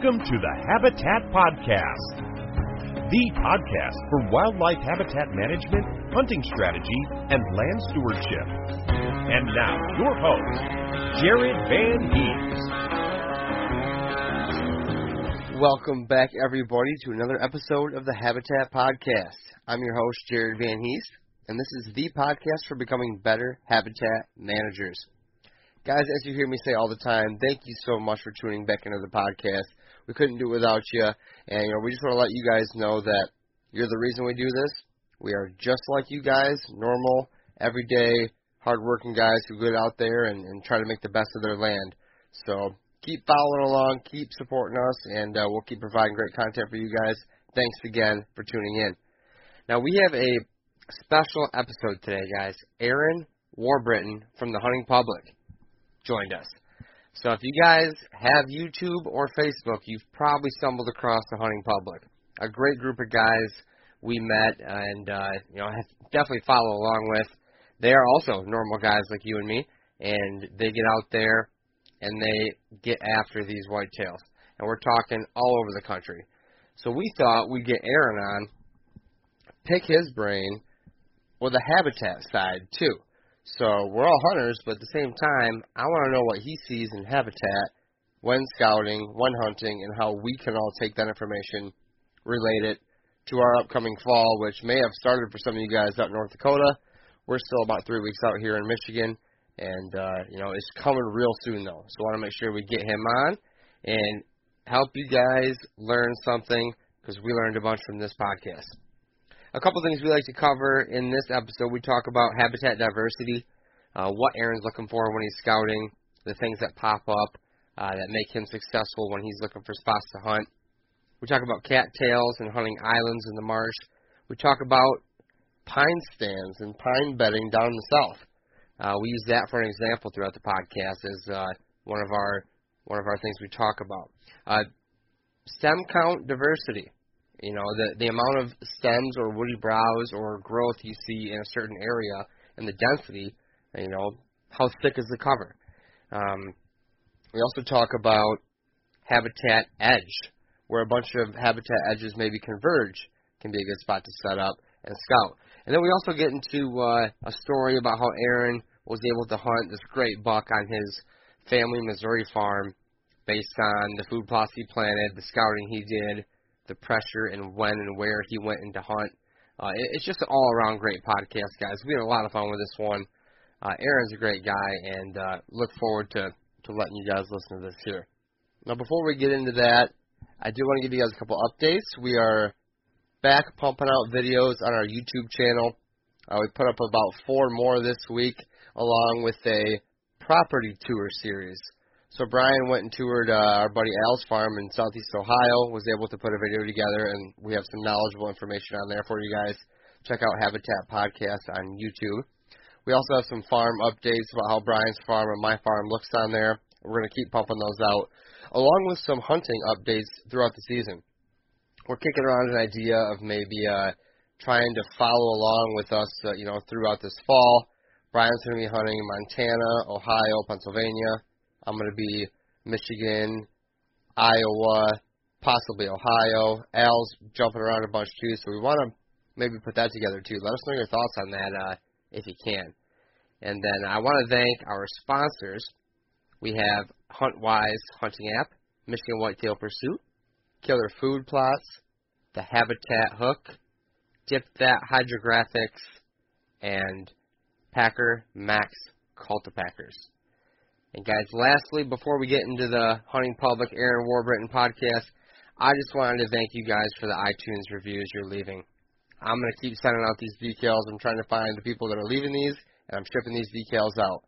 Welcome to the Habitat Podcast, the podcast for wildlife habitat management, hunting strategy, and land stewardship. And now, your host, Jared Van Hees. Welcome back, everybody, to another episode of the Habitat Podcast. I'm your host, Jared Van Hees, and this is the podcast for becoming better habitat managers. Guys, as you hear me say all the time, thank you so much for tuning back into the podcast. We couldn't do it without you, and you know we just want to let you guys know that you're the reason we do this. We are just like you guys, normal, everyday, hardworking guys who get out there and, and try to make the best of their land. So keep following along, keep supporting us, and uh, we'll keep providing great content for you guys. Thanks again for tuning in. Now we have a special episode today, guys. Aaron Warbritton from the Hunting Public joined us. So if you guys have YouTube or Facebook, you've probably stumbled across the Hunting Public. A great group of guys we met and uh, you know definitely follow along with. They are also normal guys like you and me, and they get out there and they get after these whitetails. And we're talking all over the country. So we thought we'd get Aaron on, pick his brain with the habitat side too. So we're all hunters, but at the same time, I want to know what he sees in habitat when scouting, when hunting, and how we can all take that information, relate it to our upcoming fall, which may have started for some of you guys out in North Dakota. We're still about three weeks out here in Michigan, and uh, you know it's coming real soon though. So I want to make sure we get him on and help you guys learn something because we learned a bunch from this podcast a couple things we like to cover in this episode. We talk about habitat diversity, uh, what Aaron's looking for when he's scouting, the things that pop up uh, that make him successful when he's looking for spots to hunt. We talk about cattails and hunting islands in the marsh. We talk about pine stands and pine bedding down the south. Uh, we use that for an example throughout the podcast as uh, one of our one of our things we talk about. Uh, stem count diversity. You know, the the amount of stems or woody browse or growth you see in a certain area and the density, you know, how thick is the cover. Um, we also talk about habitat edge, where a bunch of habitat edges maybe converge, can be a good spot to set up and scout. And then we also get into uh, a story about how Aaron was able to hunt this great buck on his family Missouri farm based on the food plots he planted, the scouting he did, the pressure and when and where he went into hunt. Uh, it, it's just an all around great podcast, guys. We had a lot of fun with this one. Uh, Aaron's a great guy, and uh, look forward to, to letting you guys listen to this here. Now, before we get into that, I do want to give you guys a couple updates. We are back pumping out videos on our YouTube channel. Uh, we put up about four more this week, along with a property tour series. So Brian went and toured uh, our buddy Al's farm in Southeast Ohio. Was able to put a video together, and we have some knowledgeable information on there for you guys. Check out Habitat Podcast on YouTube. We also have some farm updates about how Brian's farm and my farm looks on there. We're going to keep pumping those out, along with some hunting updates throughout the season. We're kicking around an idea of maybe uh, trying to follow along with us, uh, you know, throughout this fall. Brian's going to be hunting in Montana, Ohio, Pennsylvania. I'm going to be Michigan, Iowa, possibly Ohio. Al's jumping around a bunch too, so we want to maybe put that together too. Let us know your thoughts on that uh, if you can. And then I want to thank our sponsors. We have HuntWise Hunting App, Michigan Whitetail Pursuit, Killer Food Plots, the Habitat Hook, Dip That Hydrographics, and Packer Max Cultipackers. And guys, lastly, before we get into the Hunting Public Aaron Warbritton podcast, I just wanted to thank you guys for the iTunes reviews you're leaving. I'm going to keep sending out these decals. I'm trying to find the people that are leaving these, and I'm shipping these decals out.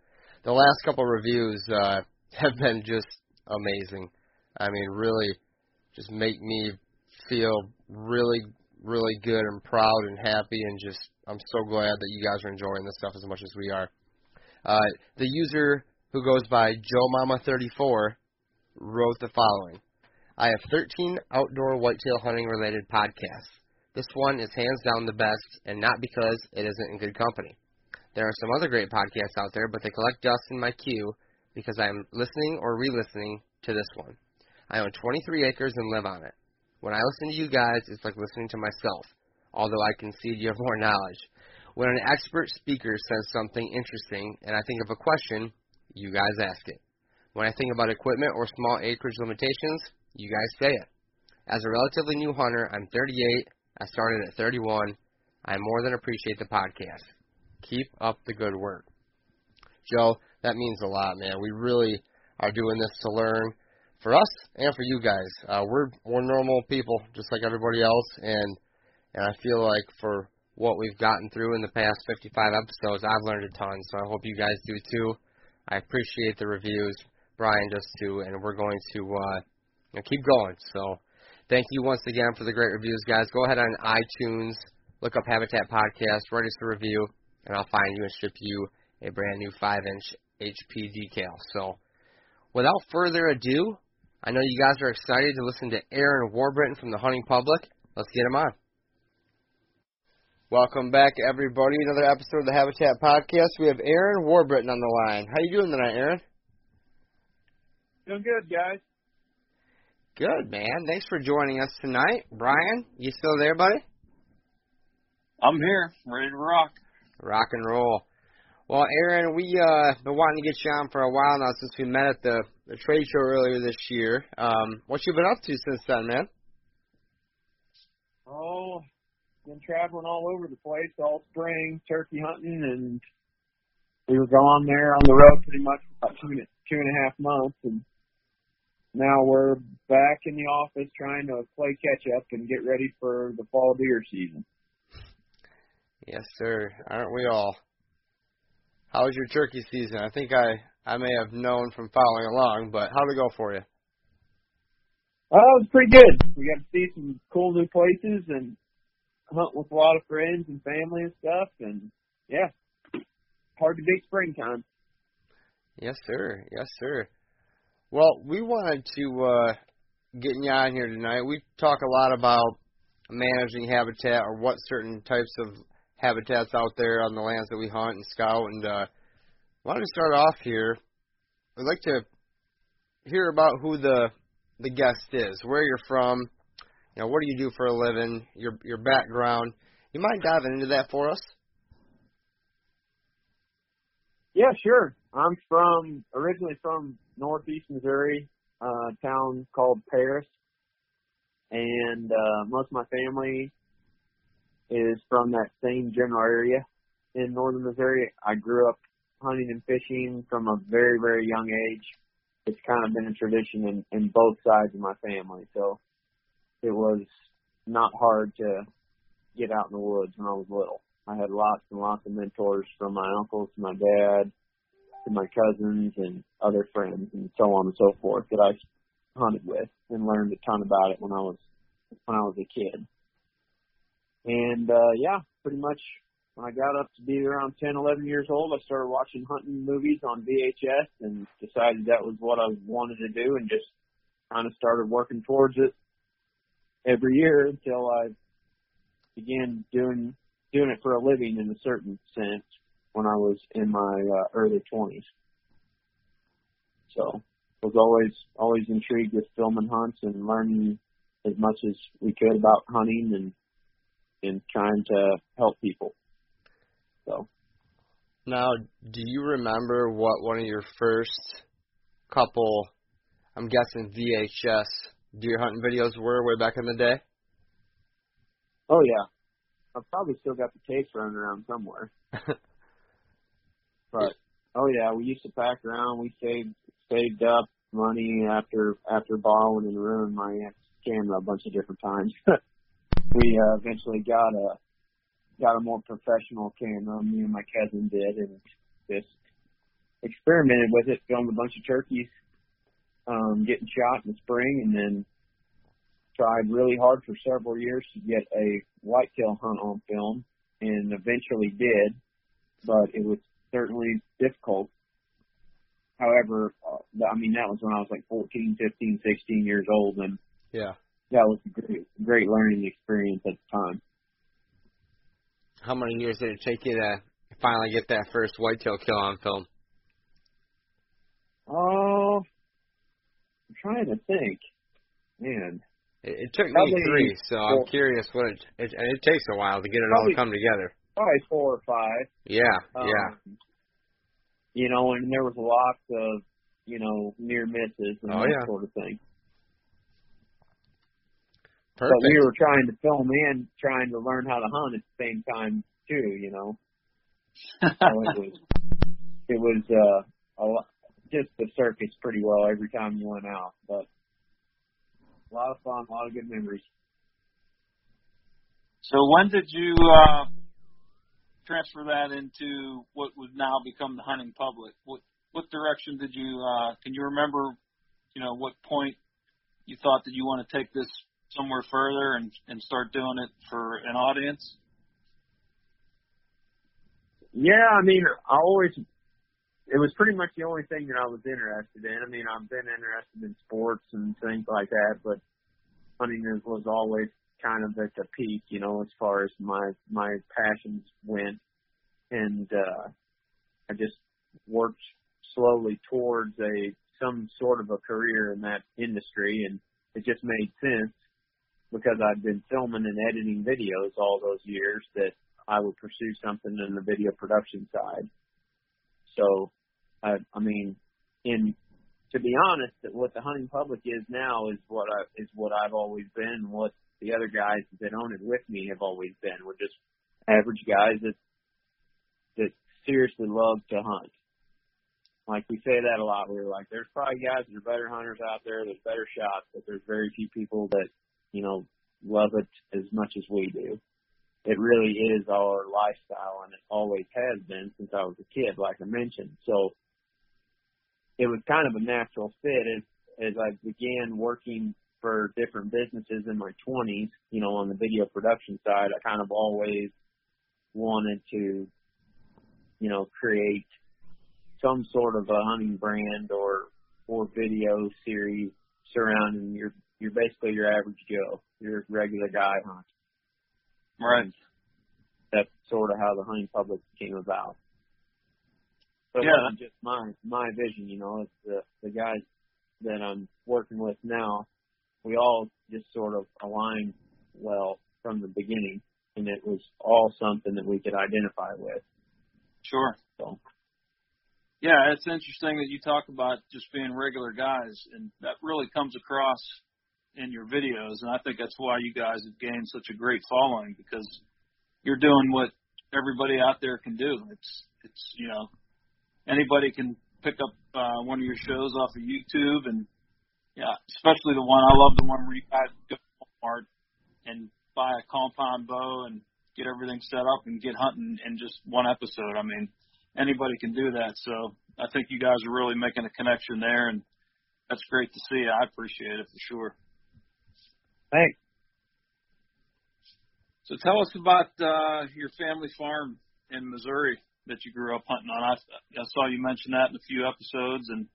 The last couple reviews uh, have been just amazing. I mean, really, just make me feel really, really good and proud and happy, and just I'm so glad that you guys are enjoying this stuff as much as we are. Uh, the user who goes by Joe Mama 34 wrote the following: I have 13 outdoor whitetail hunting related podcasts. This one is hands down the best, and not because it isn't in good company. There are some other great podcasts out there, but they collect dust in my queue because I am listening or re-listening to this one. I own 23 acres and live on it. When I listen to you guys, it's like listening to myself, although I concede you have more knowledge. When an expert speaker says something interesting and I think of a question, you guys ask it. When I think about equipment or small acreage limitations, you guys say it. As a relatively new hunter, I'm 38, I started at 31. I more than appreciate the podcast. Keep up the good work. Joe, that means a lot, man. We really are doing this to learn for us and for you guys. Uh, we're we're normal people, just like everybody else, and and I feel like for what we've gotten through in the past 55 episodes, I've learned a ton. So I hope you guys do too. I appreciate the reviews, Brian does too, and we're going to uh, keep going. So Thank you once again for the great reviews, guys. Go ahead on iTunes, look up Habitat Podcast, write us a review, and I'll find you and ship you a brand new 5 inch HP decal. So, without further ado, I know you guys are excited to listen to Aaron Warbritton from the Hunting Public. Let's get him on. Welcome back, everybody. Another episode of the Habitat Podcast. We have Aaron Warbritton on the line. How you doing tonight, Aaron? Doing good, guys. Good, man. Thanks for joining us tonight. Brian, you still there, buddy? I'm here, ready to rock. Rock and roll. Well, Aaron, we uh been wanting to get you on for a while now since we met at the, the trade show earlier this year. Um, what you been up to since then, man? Oh, been traveling all over the place all spring, turkey hunting, and we were gone there on the road pretty much for about two, and, two and a half months, and now we're back in the office trying to play catch up and get ready for the fall deer season. Yes, sir. Aren't we all? How was your turkey season? I think I I may have known from following along, but how'd it go for you? Oh, it was pretty good. We got to see some cool new places and hunt with a lot of friends and family and stuff. And yeah, hard to beat springtime. Yes, sir. Yes, sir. Well, we wanted to uh, get you on here tonight. We talk a lot about managing habitat or what certain types of habitats out there on the lands that we hunt and scout. And uh, wanted to start off here. I'd like to hear about who the the guest is, where you're from, know, what do you do for a living, your your background. You mind diving into that for us? Yeah, sure. I'm from originally from northeast Missouri, uh, town called Paris, and uh, most of my family is from that same general area in northern Missouri. I grew up hunting and fishing from a very very young age. It's kind of been a tradition in, in both sides of my family, so it was not hard to get out in the woods when I was little. I had lots and lots of mentors from my uncles to my dad to my cousins and other friends and so on and so forth that I hunted with and learned a ton about it when I was when I was a kid. And uh yeah, pretty much when I got up to be around 10, 11 years old, I started watching hunting movies on VHS and decided that was what I wanted to do and just kind of started working towards it every year until I began doing doing it for a living in a certain sense when I was in my uh, early 20s. So was always always intrigued with filming hunts and learning as much as we could about hunting and and trying to help people. So now, do you remember what one of your first couple, I'm guessing VHS deer hunting videos were way back in the day? Oh yeah, I've probably still got the tapes running around somewhere. but oh yeah, we used to pack around. We saved saved up money after after borrowing and ruining my aunt's camera a bunch of different times. we uh, eventually got a got a more professional camera. Me and my cousin did, and just experimented with it. Filmed a bunch of turkeys um, getting shot in the spring, and then tried really hard for several years to get a whitetail hunt on film, and eventually did, but it was certainly difficult. However, uh, I mean that was when I was like 14, 15, 16 years old, and yeah, that was a great, great learning experience at the time. How many years did it take you to finally get that first whitetail kill on film? Oh, I'm trying to think. Man, it, it took probably me three, so i I'm curious what it, it. And it takes a while to get it probably, all to come together. Probably four or five. Yeah, um, yeah. You know, and there was lots of you know near misses and oh, that yeah. sort of thing. Perfect. But we were trying to film in, trying to learn how to hunt at the same time too. You know, so it was it was uh, a lot, just the circus pretty well every time you went out, but a lot of fun, a lot of good memories. So when did you uh, transfer that into what would now become the hunting public? What what direction did you? Uh, can you remember? You know, what point you thought that you want to take this somewhere further and and start doing it for an audience? Yeah, I mean, I always it was pretty much the only thing that I was interested in. I mean, I've been interested in sports and things like that, but hunting was always kind of at the peak, you know, as far as my my passions went, and uh, I just worked slowly towards a some sort of a career in that industry, and it just made sense because I've been filming and editing videos all those years that I would pursue something in the video production side. So, I, I mean, in to be honest, what the hunting public is now is what I is what I've always been. What the other guys that own it with me have always been. We're just average guys that that seriously love to hunt. Like we say that a lot. We're like, there's probably guys that are better hunters out there. There's better shots, but there's very few people that you know, love it as much as we do. It really is our lifestyle and it always has been since I was a kid, like I mentioned. So it was kind of a natural fit as as I began working for different businesses in my twenties, you know, on the video production side, I kind of always wanted to, you know, create some sort of a hunting brand or or video series surrounding your you're basically your average Joe. You're regular guy hunt. Right. And that's sort of how the hunting public came about. But yeah. it wasn't just my my vision, you know, it's the the guys that I'm working with now, we all just sort of aligned well from the beginning and it was all something that we could identify with. Sure. So yeah, it's interesting that you talk about just being regular guys, and that really comes across in your videos, and I think that's why you guys have gained such a great following because you're doing what everybody out there can do. It's it's you know anybody can pick up uh, one of your shows off of YouTube, and yeah, especially the one I love the one where you guys go to Walmart and buy a compound bow and get everything set up and get hunting in just one episode. I mean, anybody can do that. So I think you guys are really making a connection there, and that's great to see. I appreciate it for sure. Thanks. So tell us about uh, your family farm in Missouri that you grew up hunting on. I, I saw you mention that in a few episodes, and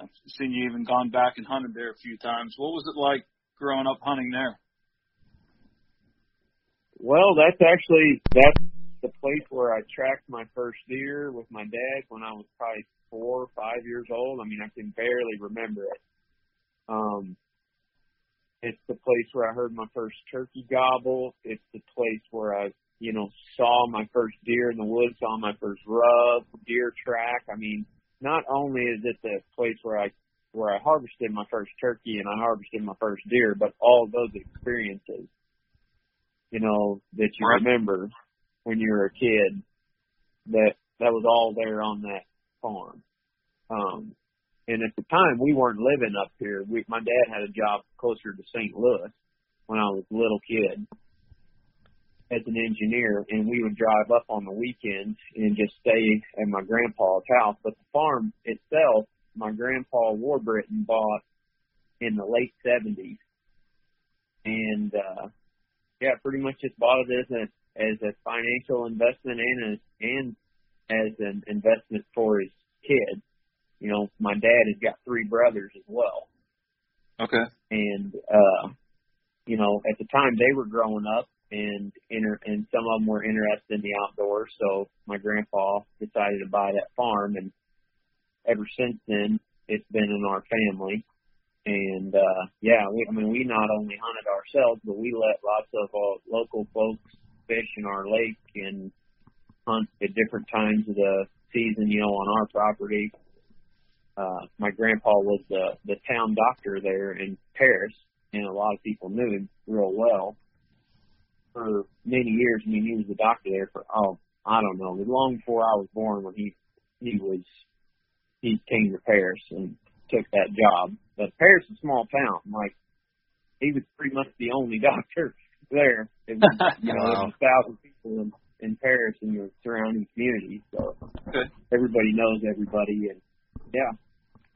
I've seen you even gone back and hunted there a few times. What was it like growing up hunting there? Well, that's actually that's the place where I tracked my first deer with my dad when I was probably four or five years old. I mean, I can barely remember it. Um, it's the place where I heard my first turkey gobble. It's the place where I, you know, saw my first deer in the woods, saw my first rub, deer track. I mean, not only is it the place where I where I harvested my first turkey and I harvested my first deer, but all those experiences, you know, that you Right. remember when you were a kid, that that was all there on that farm. Um, and at the time, we weren't living up here. We, my dad had a job closer to St. Louis when I was a little kid as an engineer, and we would drive up on the weekends and just stay at my grandpa's house. But the farm itself, my grandpa Warbritton bought in the late seventies, and uh, yeah, pretty much just bought it as a as a financial investment and a, and as an investment for his kids. You know, my dad has got three brothers as well Okay. and uh you know at the time they were growing up and inter and some of them were interested in the outdoors so my grandpa decided to buy that farm and ever since then it's been in our family. And uh yeah we i mean we not only hunted ourselves but we let lots of uh, local folks fish in our lake and hunt at different times of the season you know on our property. Uh, my grandpa was the the town doctor there in Paris, and a lot of people knew him real well for many years. I mean, he was the doctor there for oh, I don't know, long before I was born. When he he was he came to Paris and took that job. But Paris is a small town. Like he was pretty much the only doctor there. It was, you know, there was a thousand people in, in Paris and the surrounding communities. So Okay. everybody knows everybody, and yeah,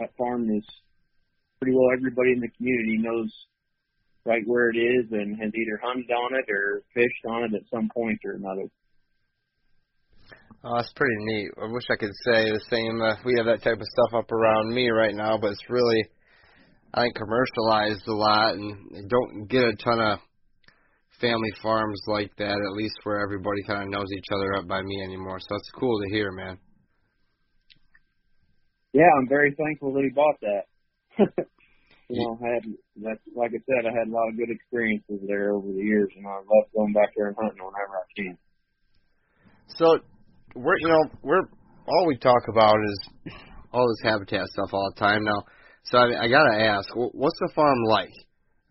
that farm is pretty well everybody in the community knows right where it is and has either hunted on it or fished on it at some point or another. Oh, that's pretty neat. I wish I could say the same. Uh, we have that type of stuff up around me right now, but it's really, I think, commercialized a lot, and don't get a ton of family farms like that. At least where everybody kind of knows each other up by me anymore. So it's cool to hear, man. Yeah, I'm very thankful that he bought that. you know, I had that's like I said, I had a lot of good experiences there over the years, and I love going back there and hunting whenever I can. So we're you know we're all we talk about is all this habitat stuff all the time now. So I, I gotta ask, what's the farm like?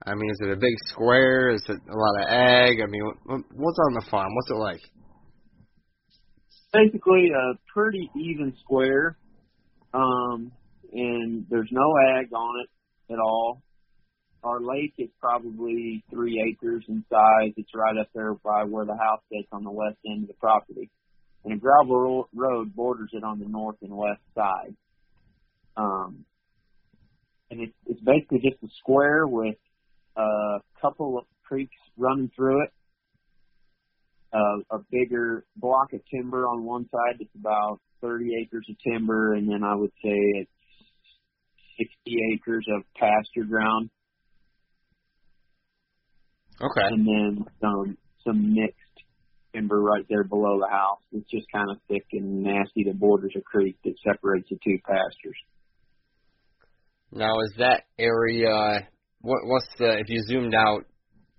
I mean, is it a big square? Is it a lot of ag? I mean, what's on the farm? What's it like? basically a pretty even square, um, and there's no ag on it at all. Our lake is probably three acres in size. It's right up there by where the house sits on the west end of the property, and a gravel ro- road borders it on the north and west side. Um, and it's, it's basically just a square with a couple of creeks running through it uh, a bigger block of timber on one side that's about 30 acres of timber, and then I would say it's 60 acres of pasture ground, Okay. and then some some mixed timber right there below the house. It's just kind of thick and nasty that borders a creek that separates the two pastures. Now is that area? What what's the if you zoomed out,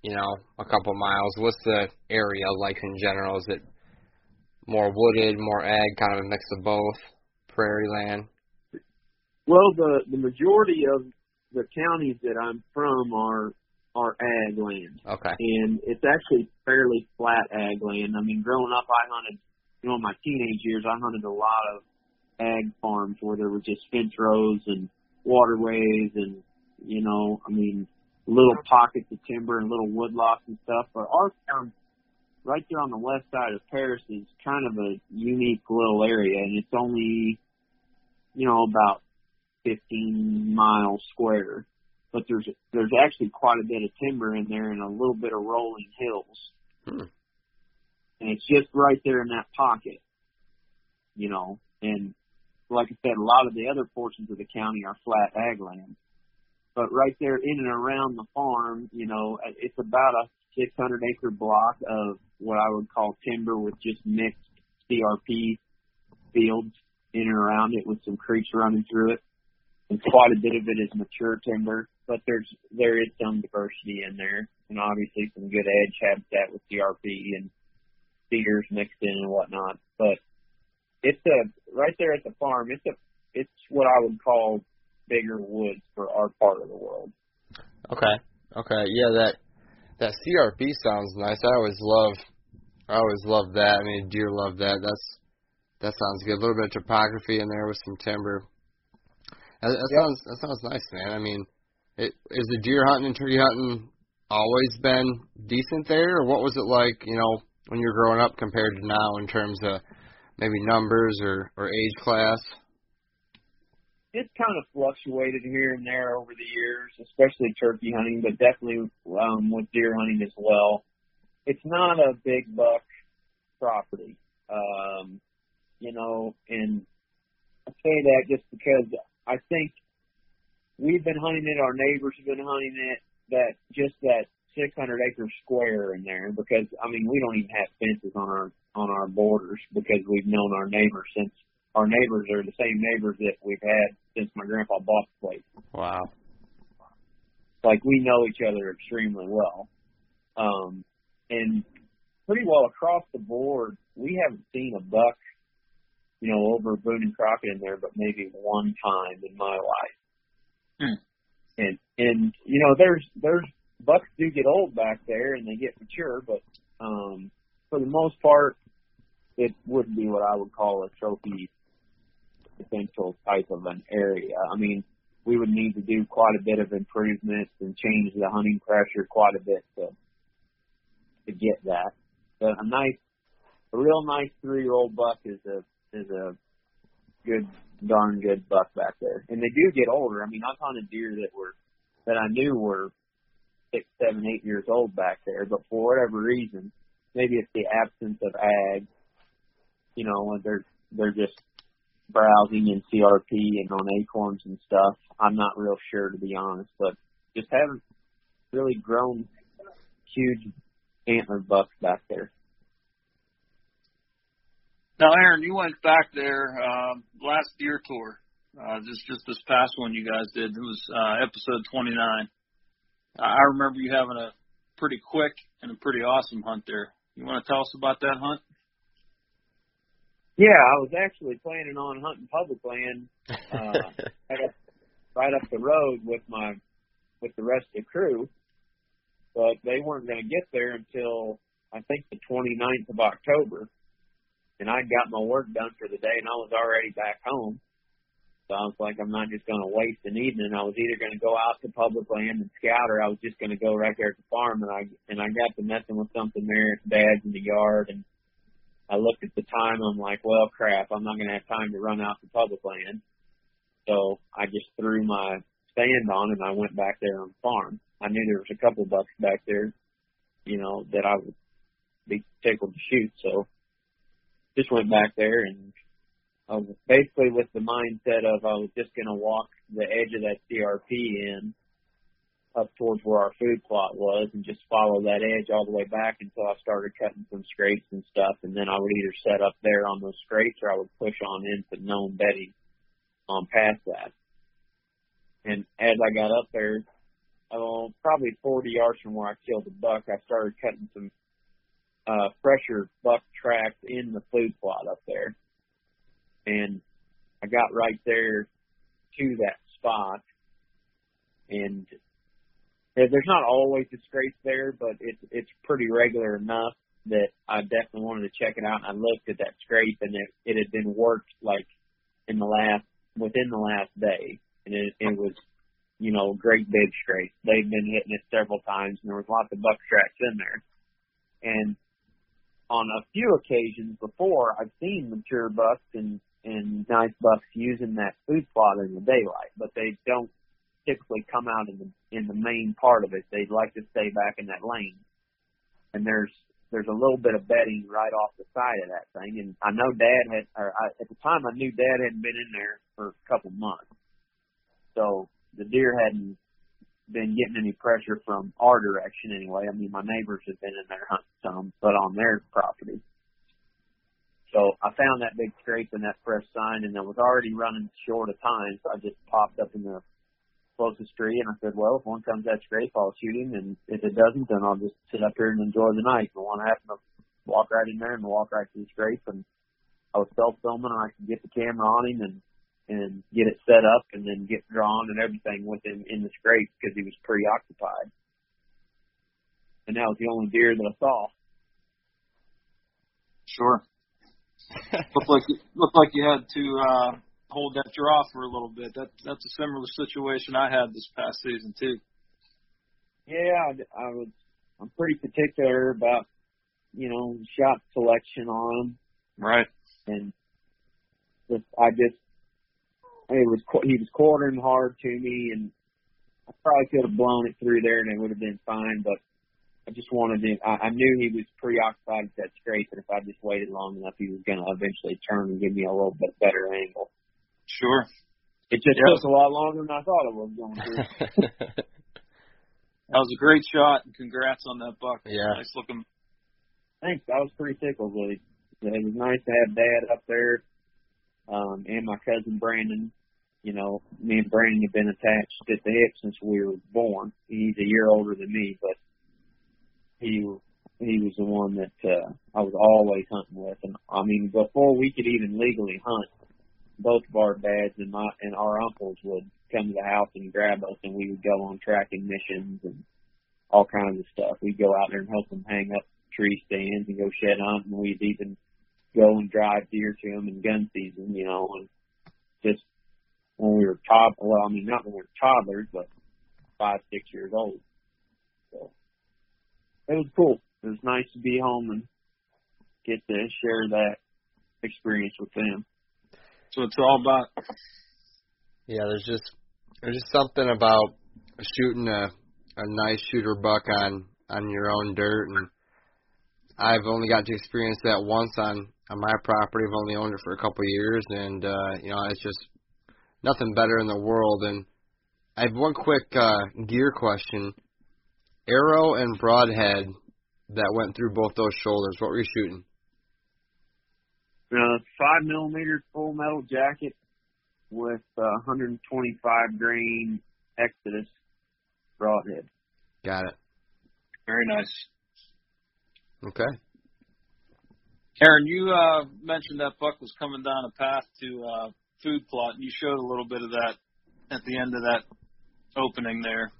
you know, a couple miles? What's the area like in general? Is it more wooded, more ag, kind of a mix of both, prairie land? Well, the the majority of the counties that I'm from are are ag land. Okay. and it's actually fairly flat ag land. I mean, growing up, I hunted, you know, in my teenage years, I hunted a lot of ag farms where there were just fence rows and waterways and, you know, I mean, little pockets of timber and little woodlots and stuff. But our farm right there on the west side of Paris is kind of a unique little area, and it's only, you know, about 15 miles square. But there's there's actually quite a bit of timber in there and a little bit of rolling hills, Hmm. and it's just right there in that pocket, you know. And like I said, a lot of the other portions of the county are flat ag land. But right there in and around the farm, you know, it's about a 600 acre block of what I would call timber with just mixed CRP fields in and around it with some creeks running through it. And quite a bit of it is mature timber, but there's there is some diversity in there, and obviously some good edge habitat with CRP and cedars mixed in and whatnot. But it's a right there at the farm. It's a it's what I would call bigger woods for our part of the world. Okay. Okay. Yeah, that that CRP sounds nice. I always love I always love that. I mean deer love that. That's that sounds good. A little bit of topography in there with some timber. That, that Yep. sounds that sounds nice, man. I mean, it, is the deer hunting and tree hunting always been decent there, or what was it like? You know, when you were growing up compared to now in terms of maybe numbers or or age class. it's kind of fluctuated here and there over the years, especially turkey hunting, but definitely um, with deer hunting as well. It's not a big buck property, um, you know, and I say that just because I think we've been hunting it, our neighbors have been hunting it, that just that 600 acre square in there, because I mean we don't even have fences on our on our borders because we've known our neighbors since our neighbors are the same neighbors that we've had since my grandpa bought the place. Wow. Like we know each other extremely well. Um and pretty well across the board we haven't seen a buck, you know, over Boone and Crockett in there but maybe one time in my life. Hmm. And and you know, there's there's bucks do get old back there and they get mature, but um for the most part it would be what I would call a trophy potential type of an area. I mean, we would need to do quite a bit of improvements and change the hunting pressure quite a bit to to get that. But a nice, a real nice three year old buck is a is a good, darn good buck back there. And they do get older. I mean, I've hunted deer that were that I knew were six, seven, eight years old back there, but for whatever reason, maybe it's the absence of ag. You know, when they're they're just browsing in CRP and on acorns and stuff. I'm not real sure to be honest, but just haven't really grown huge antler bucks back there. Now, Aaron, you went back there um, last deer tour. Uh, just just this past one you guys did. It was uh, episode 29. I remember you having a pretty quick and a pretty awesome hunt there. You want to tell us about that hunt? Yeah, I was actually planning on hunting public land uh, right, up, right up the road with my with the rest of the crew, but they weren't going to get there until I think the 29th of October, and I got my work done for the day, and I was already back home. So I was like, I'm not just going to waste an evening. I was either going to go out to public land and scout, or I was just going to go right there at the farm. And I and I got to messing with something there at Dad's in the yard, and I looked at the time. I'm like, well, crap, I'm not going to have time to run out to public land. So I just threw my stand on and I went back there on the farm. I knew there was a couple bucks back there, you know, that I would be tickled to shoot. So just went back there and I was basically with the mindset of I was just going to walk the edge of that CRP in up towards where our food plot was and just follow that edge all the way back until I started cutting some scrapes and stuff. And then I would either set up there on those scrapes or I would push on into known bedding on past that. And as I got up there, oh, probably 40 yards from where I killed the buck, I started cutting some uh, fresher buck tracks in the food plot up there. And I got right there to that spot and there's not always a scrape there, but it's it's pretty regular enough that I definitely wanted to check it out. I looked at that scrape, and it it had been worked like in the last within the last day, and it it was you know great big scrape. They'd been hitting it several times, and there was lots of buck tracks in there. And on a few occasions before, I've seen mature bucks and and nice bucks using that food plot in the daylight, but they don't typically come out in the in the main part of it. They like to stay back in that lane. And there's there's a little bit of bedding right off the side of that thing. And I know Dad had, or I, at the time I knew Dad hadn't been in there for a couple months, so the deer hadn't been getting any pressure from our direction anyway. I mean, my neighbors had been in there hunting some, but on their property. So I found that big scrape in that fresh sign, and I was already running short of time, so I just popped up in the closest tree, and I said, well, if one comes that scrape, I'll shoot him, and if it doesn't, then I'll just sit up here and enjoy the night. The one happened to walk right in there and walk right to the scrape, and I was self filming, and I could get the camera on him and and get it set up, and then get drawn and everything with him in the scrape because he was preoccupied. And that was the only deer that I saw. Sure. looked like looked like you had to uh, hold that draw for a little bit. That that's a similar situation I had this past season too. Yeah, I, I was. I'm pretty particular about you know shot selection on him. Right. And just I just it was he was quartering hard to me, and I probably could have blown it through there, and it would have been fine. But I just wanted to. I, I knew he was preoccupied with that scrape, and if I just waited long enough, he was going to eventually turn and give me a little bit better angle. Sure. It just Yeah. took a lot longer than I thought it was going to. That was a great shot, and congrats on that buck. Yeah. Nice looking. Thanks. I was pretty tickled with it. It was nice to have Dad up there, um, and my cousin Brandon. You know, me and Brandon have been attached at the hip since we were born. He's a year older than me, but he he was the one that uh, I was always hunting with. And I mean, before we could even legally hunt, both of our dads and my and our uncles would come to the house and grab us, and we would go on tracking missions and all kinds of stuff. We'd go out there and help them hang up tree stands and go shed hunt, and we'd even go and drive deer to them in gun season, you know, and just when we were top, well, I mean, not when we were toddlers, but five, six years old. So it was cool. It was nice to be home and get to share that experience with them. So it's all about. Yeah, there's just there's just something about shooting a a nice shooter buck on on your own dirt, and I've only got to experience that once on on my property. I've only owned it for a couple of years, and uh, you know it's just nothing better in the world. And I have one quick uh, gear question: arrow and broadhead that went through both those shoulders. What were you shooting? Uh, five millimeter full metal jacket with uh, 125 grain Exodus broadhead. Got it. Very nice. Okay. Aaron, you uh, mentioned that buck was coming down a path to uh, food plot, and you showed a little bit of that at the end of that opening there.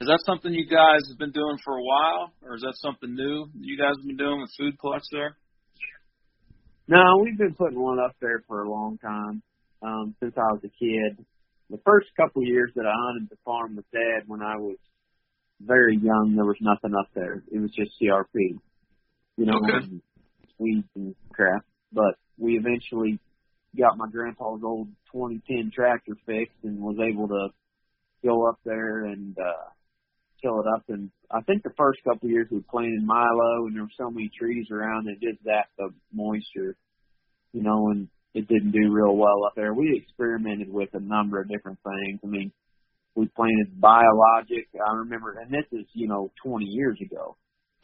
Is that something you guys have been doing for a while, or is that something new you guys have been doing with food plots there? No, we've been putting one up there for a long time, um, since I was a kid. The first couple of years that I hunted the farm with Dad when I was very young, there was nothing up there. It was just CRP, you know, Okay. weeds and crap. But we eventually got my grandpa's old 2010 tractor fixed and was able to go up there and uh kill it up. And I think the first couple of years we planted Milo, and there were so many trees around it did that the moisture, you know, and it didn't do real well up there. We experimented with a number of different things. I mean, we planted biologic. I remember, and this is you know 20 years ago.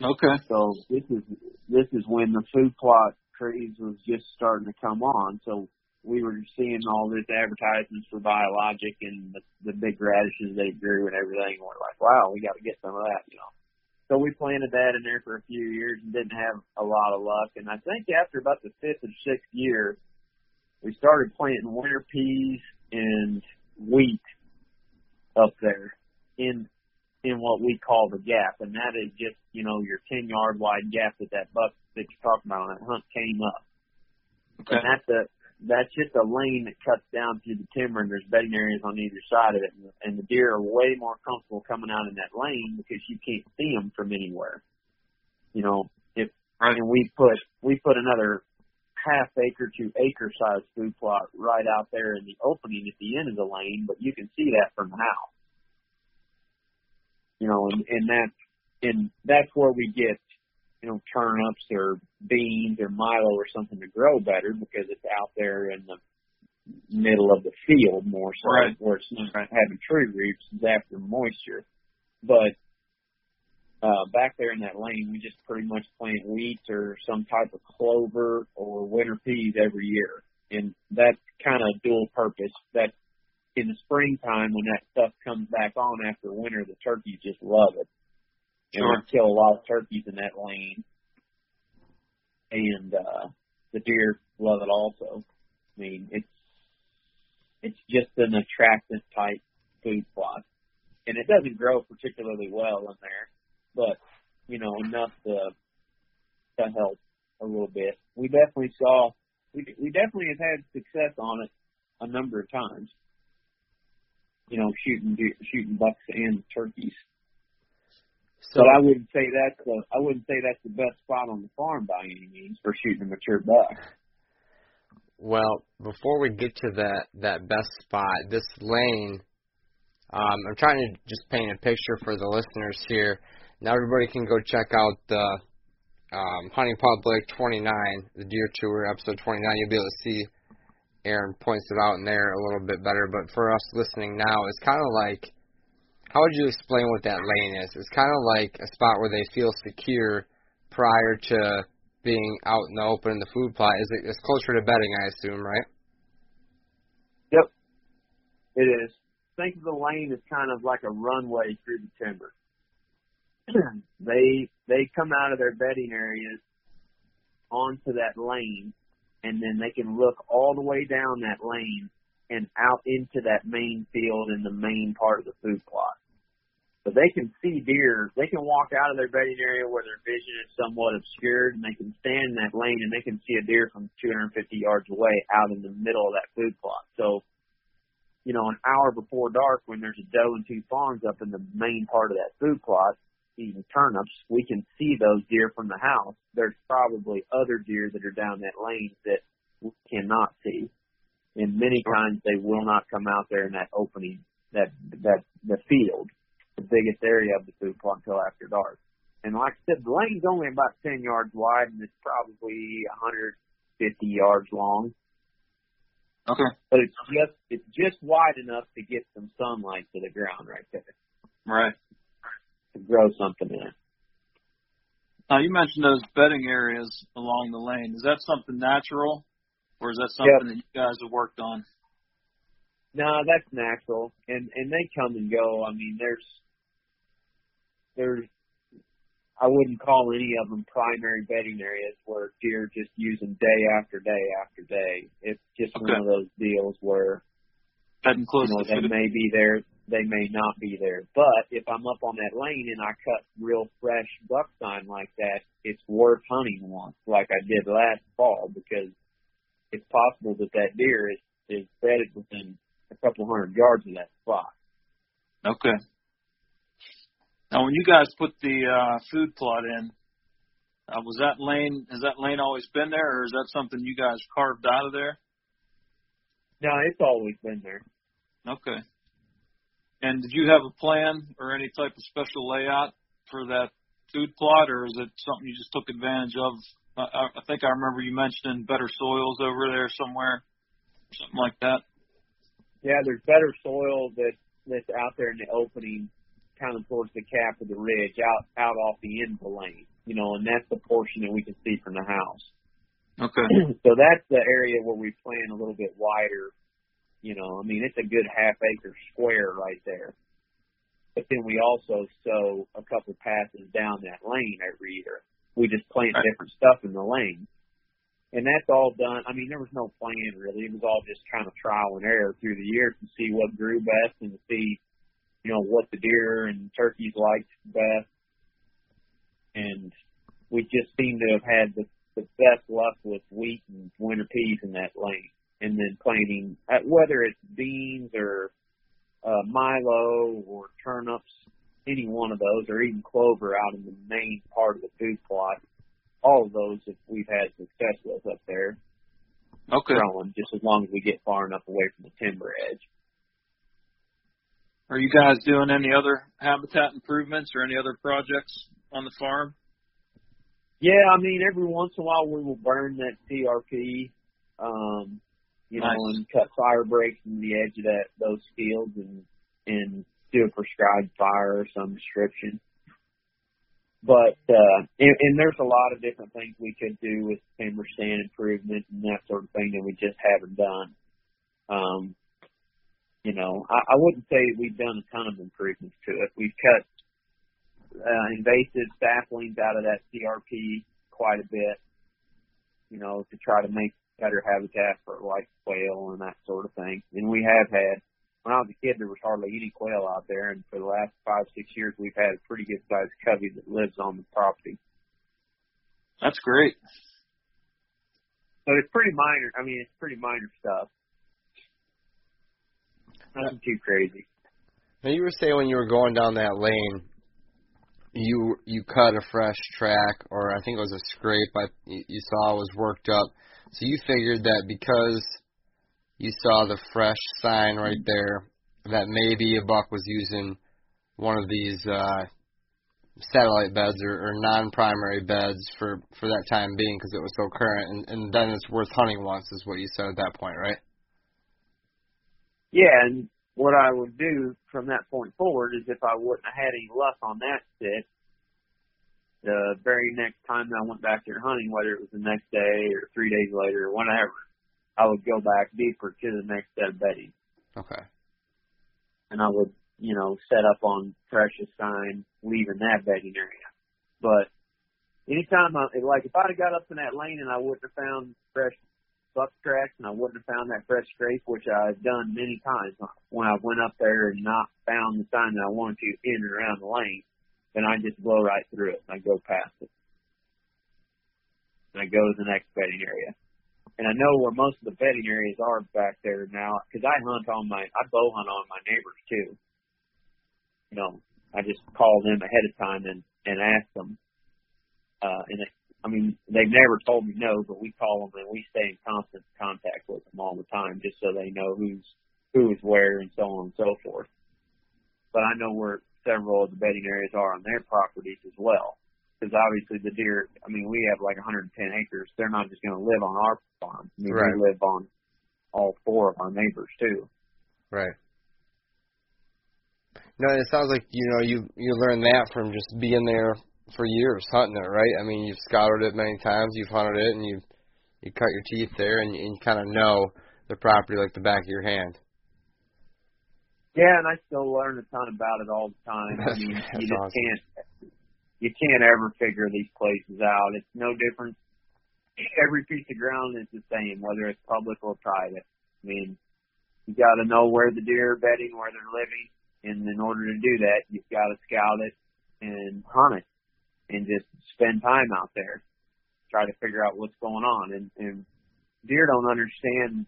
Okay. So this is this is when the food plot craze was just starting to come on. So we were seeing all this advertisements for biologic and the, the big radishes they grew and everything. We're like, wow, we got to get some of that, you know. So we planted that in there for a few years and didn't have a lot of luck. And I think after about the fifth or sixth year, we started planting winter peas and wheat up there in in what we call the gap, and that is just you know your ten yard wide gap that that buck that you're talking about on that hunt came up, Okay. and that's a that's just a lane that cuts down through the timber, and there's bedding areas on either side of it, and, and the deer are way more comfortable coming out in that lane because you can't see them from anywhere. You know, if Right. And we put we put another half acre to acre size food plot right out there in the opening at the end of the lane, but you can see that from the house. You know, and, and that and that's where we get, you know, turnips or beans or milo or something to grow better because it's out there in the middle of the field more so Right. where it's not having tree roots it's after moisture. But uh back there in that lane we just pretty much plant wheat or some type of clover or winter peas every year. And that's kind of dual purpose. That in the springtime when that stuff comes back on after winter, the turkeys just love it. And Sure. we kill a lot of turkeys in that lane. And uh the deer love it also. I mean, it's it's just an attractant type food plot. And it doesn't grow particularly well in there, but you know, enough to to help a little bit. We definitely saw we we definitely have had success on it a number of times. You know, shooting shooting bucks and turkeys. So But I wouldn't say that's the I wouldn't say that's the best spot on the farm by any means for shooting a mature buck. Well, before we get to that that best spot, this lane, um, I'm trying to just paint a picture for the listeners here. Now everybody can go check out the um, Hunting Public 29, the Deer Tour episode 29. You'll be able to see Aaron points it out in there a little bit better. But for us listening now, it's kind of like, how would you explain what that lane is? It's kind of like a spot where they feel secure prior to being out in the open in the food plot. Is it? It's closer to bedding, I assume, right? Yep, it is. Think of the lane as kind of like a runway through the timber. they they come out of their bedding areas onto that lane, and then they can look all the way down that lane and out into that main field in the main part of the food plot. So they can see deer. They can walk out of their bedding area where their vision is somewhat obscured, and they can stand in that lane and they can see a deer from 250 yards away out in the middle of that food plot. So, you know, an hour before dark, when there's a doe and two fawns up in the main part of that food plot eating turnips, we can see those deer from the house. There's probably other deer that are down that lane that we cannot see, and many times they will not come out there in that opening, that that the field the biggest area of the food plot until after dark. And like I said, the lane's only about 10 yards wide and it's probably 150 yards long. Okay. But it's just it's just wide enough to get some sunlight to the ground right there Right. To grow something in. Now you mentioned those bedding areas along the lane. Is that something natural, or is that something that you guys have worked on? No, that's natural, and and they come and go. I mean, there's there's I wouldn't call any of them primary bedding areas where deer just use them day after day after day. It's just one of those deals where Bedding close you know to they food. may be there, they may not be there. But if I'm up on that lane and I cut real fresh buck sign like that, it's worth hunting once, like I did last fall, because it's possible that that deer is is bedded within a couple hundred yards of that spot. Okay. Now, when you guys put the uh, food plot in, uh, was that lane has that lane always been there, or is that something you guys carved out of there? No, it's always been there. Okay. And did you have a plan or any type of special layout for that food plot, or is it something you just took advantage of? I, I- think I remember you mentioning better soils over there somewhere, something like that. Yeah, there's better soil that that's out there in the opening, kind of towards the cap of the ridge, out out off the end of the lane. You know, and that's the portion that we can see from the house. Okay. so that's the area where we plan a little bit wider. You know, I mean, it's a good half acre square right there. But then we also sow a couple passes down that lane every year. We just plant Right. different stuff in the lane. And that's all done. I mean, there was no plan really. It was all just kind of trial and error through the year to see what grew best and to see, you know, what the deer and turkeys liked best. And we just seem to have had the the best luck with wheat and winter peas in that lane, and then planting whether it's beans or uh, milo or turnips, any one of those, or even clover out in the main part of the food plot. all of those if we've had success with up there Okay. growing, just as long as we get far enough away from the timber edge. Are you guys doing any other habitat improvements or any other projects on the farm? Yeah, I mean, every once in a while we will burn that CRP, um, you know, and cut fire breaks in the edge of that those fields and and do a prescribed fire or some description. But uh, and, and there's a lot of different things we could do with timber stand improvement and that sort of thing that we just haven't done. Um, you know, I, I wouldn't say we've done a ton of improvements to it. We've cut uh, invasive saplings out of that CRP quite a bit, you know, to try to make better habitat for like quail and that sort of thing. And we have had, when I was a kid, there was hardly any quail out there, and for the last five, six years, we've had a pretty good sized covey that lives on the property. That's great. So it's pretty minor. I mean, it's pretty minor stuff. Nothing too crazy. Now you were saying when you were going down that lane, you you cut a fresh track, or I think it was a scrape. I you you saw was worked up. So you figured that because you saw the fresh sign right there, that maybe a buck was using one of these uh, satellite beds or, or non-primary beds for for that time being because it was so current, and, and then it's worth hunting once, is what you said at that point, right? Yeah, and what I would do from that point forward is if I wouldn't have had any luck on that sit, the very next time I went back there hunting, whether it was the next day or three days later or whatever, I would go back deeper to the next set of bedding. Okay. And I would, you know, set up on precious sign, leaving that bedding area. But anytime I, like if I'd have got up in that lane and I wouldn't have found fresh buck tracks and I wouldn't have found that fresh scrape, which I've done many times when I went up there and not found the sign that I wanted to in and around the lane, then I just blow right through it and I go past it. And I go to the next bedding area. And I know where most of the bedding areas are back there now because I hunt on my, I bow hunt on my neighbors too. You know, I just call them ahead of time and, and ask them. Uh, and it, I mean, they've never told me no, but we call them and we stay in constant contact with them all the time, just so they know who's who is where and so on and so forth. But I know where several of the bedding areas are on their properties as well, because obviously the deer. I mean, we have like 110 acres. They're not just going to live on our farm. I mean, Right. they live on all four of our neighbors too. Right. No, it sounds like you know you you learned that from just being there for years hunting it, right? I mean, you've scouted it many times, you've hunted it, and you you cut your teeth there, and you, and you kind of know the property like the back of your hand. Yeah, and I still learn a ton about it all the time. I mean, that's you just awesome. can't you can't ever figure these places out. It's no different. Every piece of ground is the same, whether it's public or private. I mean, you got to know where the deer are bedding, where they're living, and in order to do that, you've got to scout it and hunt it, and just spend time out there, try to figure out what's going on. And, and deer don't understand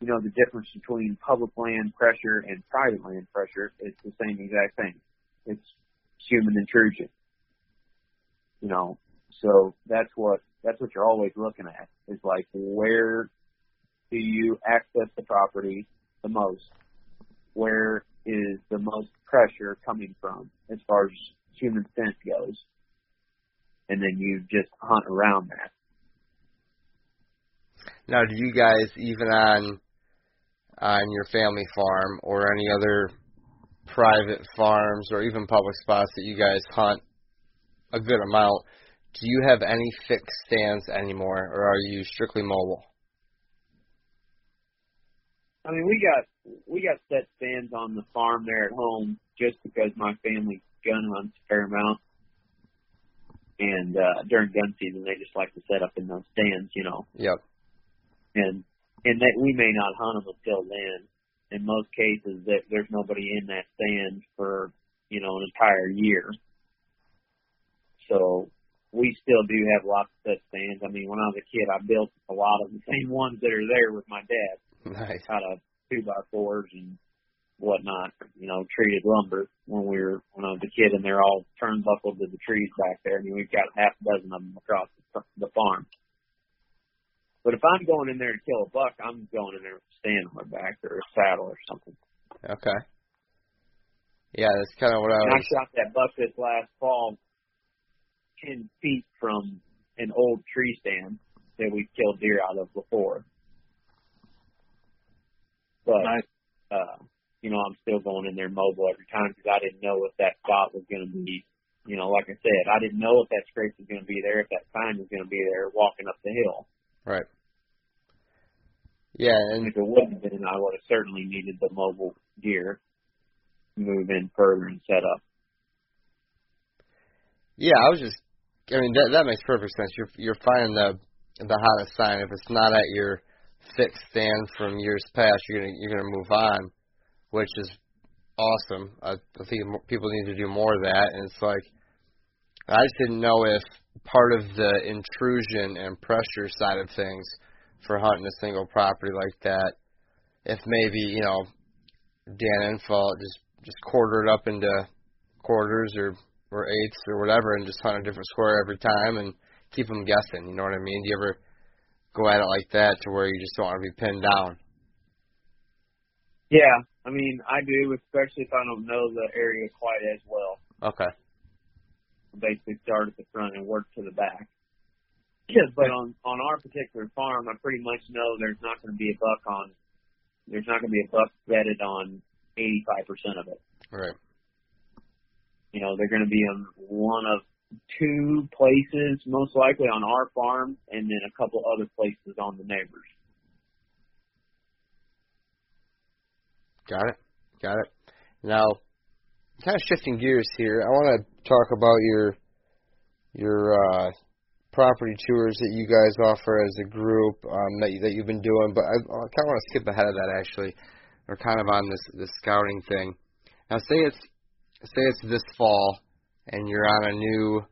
you know, the difference between public land pressure and private land pressure It's the same exact thing. It's human intrusion. You know, so that's what that's what you're always looking at is like where do you access the property the most? Where is the most pressure coming from as far as human sense goes? And then you just hunt around that. Now, do you guys even on on your family farm or any other private farms or even public spots that you guys hunt a good amount? Do you have any fixed stands anymore, or are you strictly mobile? I mean, we got we got set stands on the farm there at home just because my family gun hunts a fair amount, and uh, during gun season they just like to set up in those stands, you know, Yep. and and that we may not hunt them until then. In most cases, that there's nobody in that stand for you know an entire year. So we still do have lots of set stands. I mean, when I was a kid, I built a lot of the same ones that are there with my dad Nice. out of two by fours and whatnot, you know, treated lumber when we were when I was a kid, and they're all turnbuckled to the trees back there. I mean, we've got half a dozen of them across the, the farm. But if I'm going in there to kill a buck, I'm going in there with a stand on my back or a saddle or something. Okay. Yeah, that's kind of what I And I shot that buck this last fall, ten feet from an old tree stand that we killed deer out of before. But Nice. uh, you know, I'm still going in there mobile every time because I didn't know if that spot was going to be, you know, like I said, I didn't know if that scrape was going to be there, if that sign was going to be there walking up the hill. Right. Yeah, And if it wouldn't have been, I would have certainly needed the mobile gear to move in further and set up. yeah, I was just. I mean, that that makes perfect sense. You're you're finding the the hottest sign. If it's not at your fixed stand from years past, you're gonna you're gonna move on, which is awesome. I, I think people need to do more of that. And it's like, I just didn't know if part of the intrusion and pressure side of things for hunting a single property like that, if maybe you know Dan Infalt just just quarter it up into quarters or or eighths or whatever, and just hunt a different square every time and keep them guessing. You know what I mean? Do you ever go at it like that to where you just don't want to be pinned down? Yeah, I mean, I do, especially if I don't know the area quite as well. Okay. Basically, start at the front and work to the back. Yeah, but on on our particular farm, I pretty much know there's not going to be a buck on. There's not going to be a buck bedded on 85% of it. Right. You know, they're going to be on one of two places, most likely on our farm, and then a couple other places on the neighbors. Got it. Got it. Now, kind of shifting gears here, I want to talk about your your uh, property tours that you guys offer as a group um, that you, that you've been doing. But I, I kind of want to skip ahead of that actually. We're kind of on this this scouting thing. Now, say it's say it's this fall, and you're on a new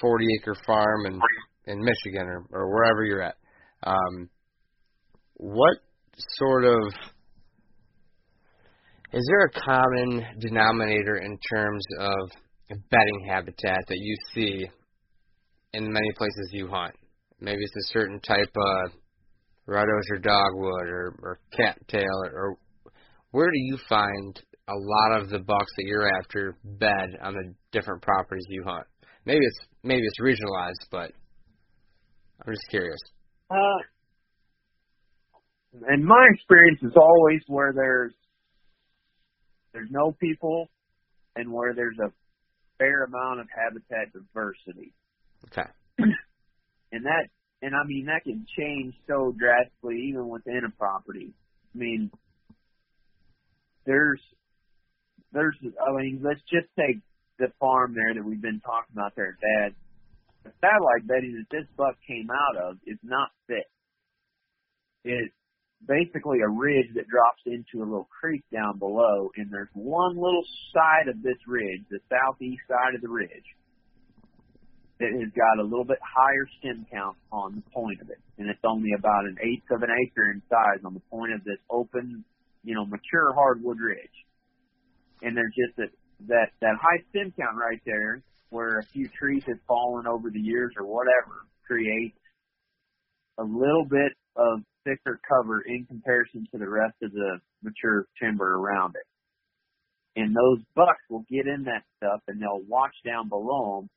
40 acre farm in in Michigan or, or wherever you're at. Um, what sort of is there a common denominator in terms of bedding habitat that you see in many places you hunt? Maybe it's a certain type of red osier dogwood or, or cattail or, or where do you find a lot of the bucks that you're after bed on the different properties you hunt? Maybe it's maybe it's regionalized, but I'm just curious. Uh, in my experience, it's always where there's there's no people and where there's a fair amount of habitat diversity. Okay. And that and I mean that can change so drastically even within a property. I mean there's there's I mean, let's just take the farm there that we've been talking about there, Dad. The satellite bedding that this buck came out of is not thick. It's basically a ridge that drops into a little creek down below, and there's one little side of this ridge, the southeast side of the ridge, that has got a little bit higher stem count on the point of it, and it's only about an eighth of an acre in size on the point of this open, you know, mature hardwood ridge. And there's just that that that high stem count right there, where a few trees have fallen over the years or whatever, creates a little bit of thicker cover in comparison to the rest of the mature timber around it. And those bucks will get in that stuff and they'll watch down below them,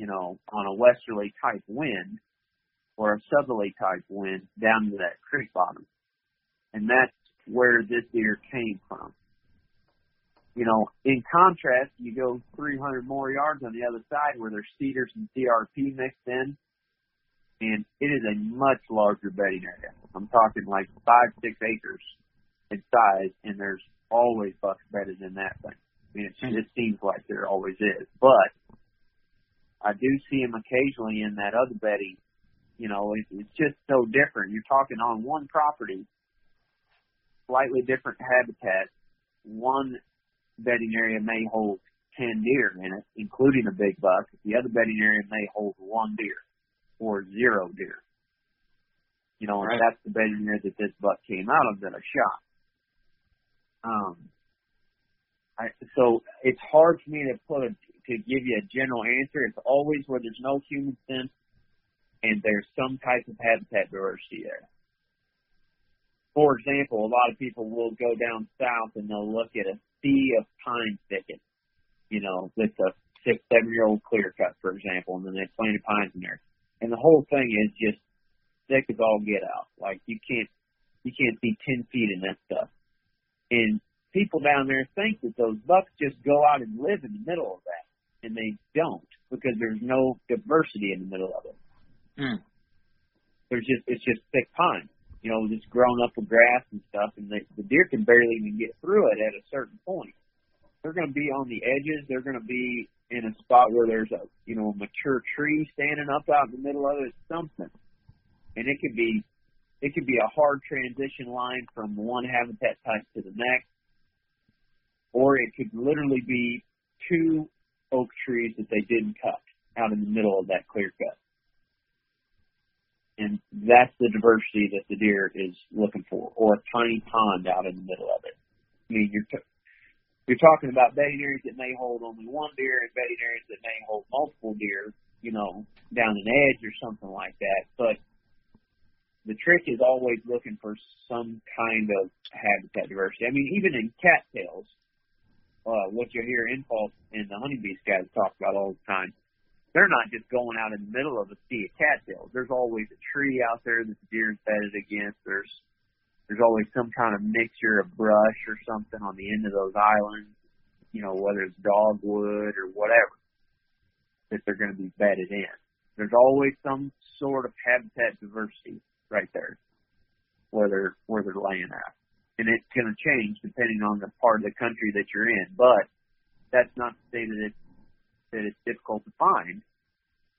you know, on a westerly type wind or a southerly type wind down to that creek bottom. And that's where this deer came from. You know, in contrast, you go 300 more yards on the other side where there's cedars and CRP mixed in, and it is a much larger bedding area. I'm talking like five, six acres in size, and there's always bucks bedded in that thing. I mean, it, hmm. it seems like there always is, but I do see them occasionally in that other bedding. You know, it, it's just so different. You're talking on one property, slightly different habitat. One bedding area may hold 10 deer in it, including a big buck. The other bedding area may hold one deer or zero deer. You know, and that's the bedding area that this buck came out of that I shot. Um, I, so it's hard for me to put a, to give you a general answer. It's always where there's no human sense and there's some type of habitat diversity there. For example, a lot of people will go down south and they'll look at a sea of pine thickets, you know, with a six, seven year old clear cut, for example, and then they planted pines in there. And the whole thing is just thick as all get out. Like you can't, you can't see 10 feet in that stuff. And people down there think that those bucks just go out and live in the middle of that. And they don't because there's no diversity in the middle of it. Mm. There's just, it's just thick pine, you know, just grown up with grass and stuff and the, the deer can barely even get through it at a certain point. They're going to be on the edges. They're going to be in a spot where there's a, you know, a mature tree standing up out in the middle of it, something. And it could be, it could be a hard transition line from one habitat type to the next or it could literally be two oak trees that they didn't cut out in the middle of that clear cut. And that's the diversity that the deer is looking for, or a tiny pond out in the middle of it. I mean, you're t- you're talking about bedding areas that may hold only one deer and bedding areas that may hold multiple deer, you know, down an edge or something like that. But the trick is always looking for some kind of habitat diversity. I mean, even in cattails, uh, what you hear Infalt and the Hunting Beast guys talk about all the time. They're not just going out in the middle of a sea of cattails. There's always a tree out there that the deer is bedded against. There's there's always some kind of mixture of brush or something on the end of those islands, you know, whether it's dogwood or whatever that they're going to be bedded in. There's always some sort of habitat diversity right there where they're where they're laying at and it's going to change depending on the part of the country that you're in. But that's not to say that it's that it's difficult to find.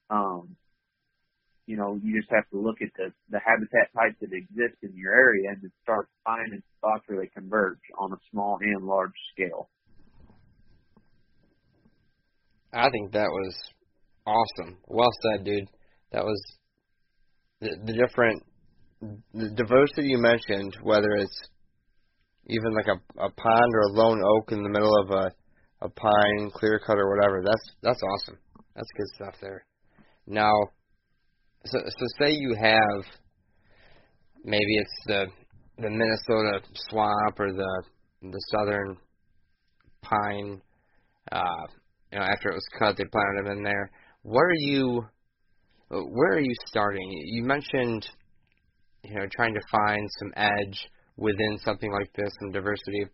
Um, you know, you just have to look at the the habitat types that exist in your area and start finding spots where they converge on a small and large scale. I think that was awesome. Well said, dude. That was the, the different the diversity you mentioned, whether it's even like a a pond or a lone oak in the middle of a a pine clear cut or whatever. That's that's awesome. That's good stuff there. Now, so so say you have maybe it's the the Minnesota swamp or the the southern pine. Uh, you know, after it was cut, they planted them in there. Where are you? Where are you starting? You mentioned, you know, trying to find some edge within something like this and diversity,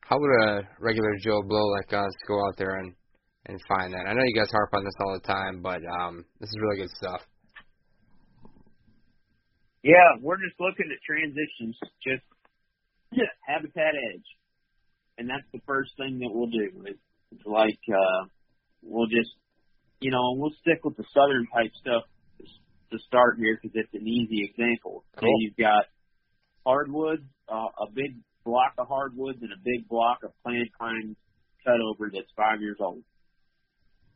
how would a regular Joe Blow like us go out there and and find that? I know you guys harp on this all the time, but um, this is really good stuff. Yeah, we're just looking at transitions, just yeah, habitat edge, and that's the first thing that we'll do. It's like uh, we'll just, you know, we'll stick with the southern type stuff to start here because it's an easy example. Cool. So you've got hardwoods, uh, a big block of hardwoods and a big block of planted pines cut over that's five years old.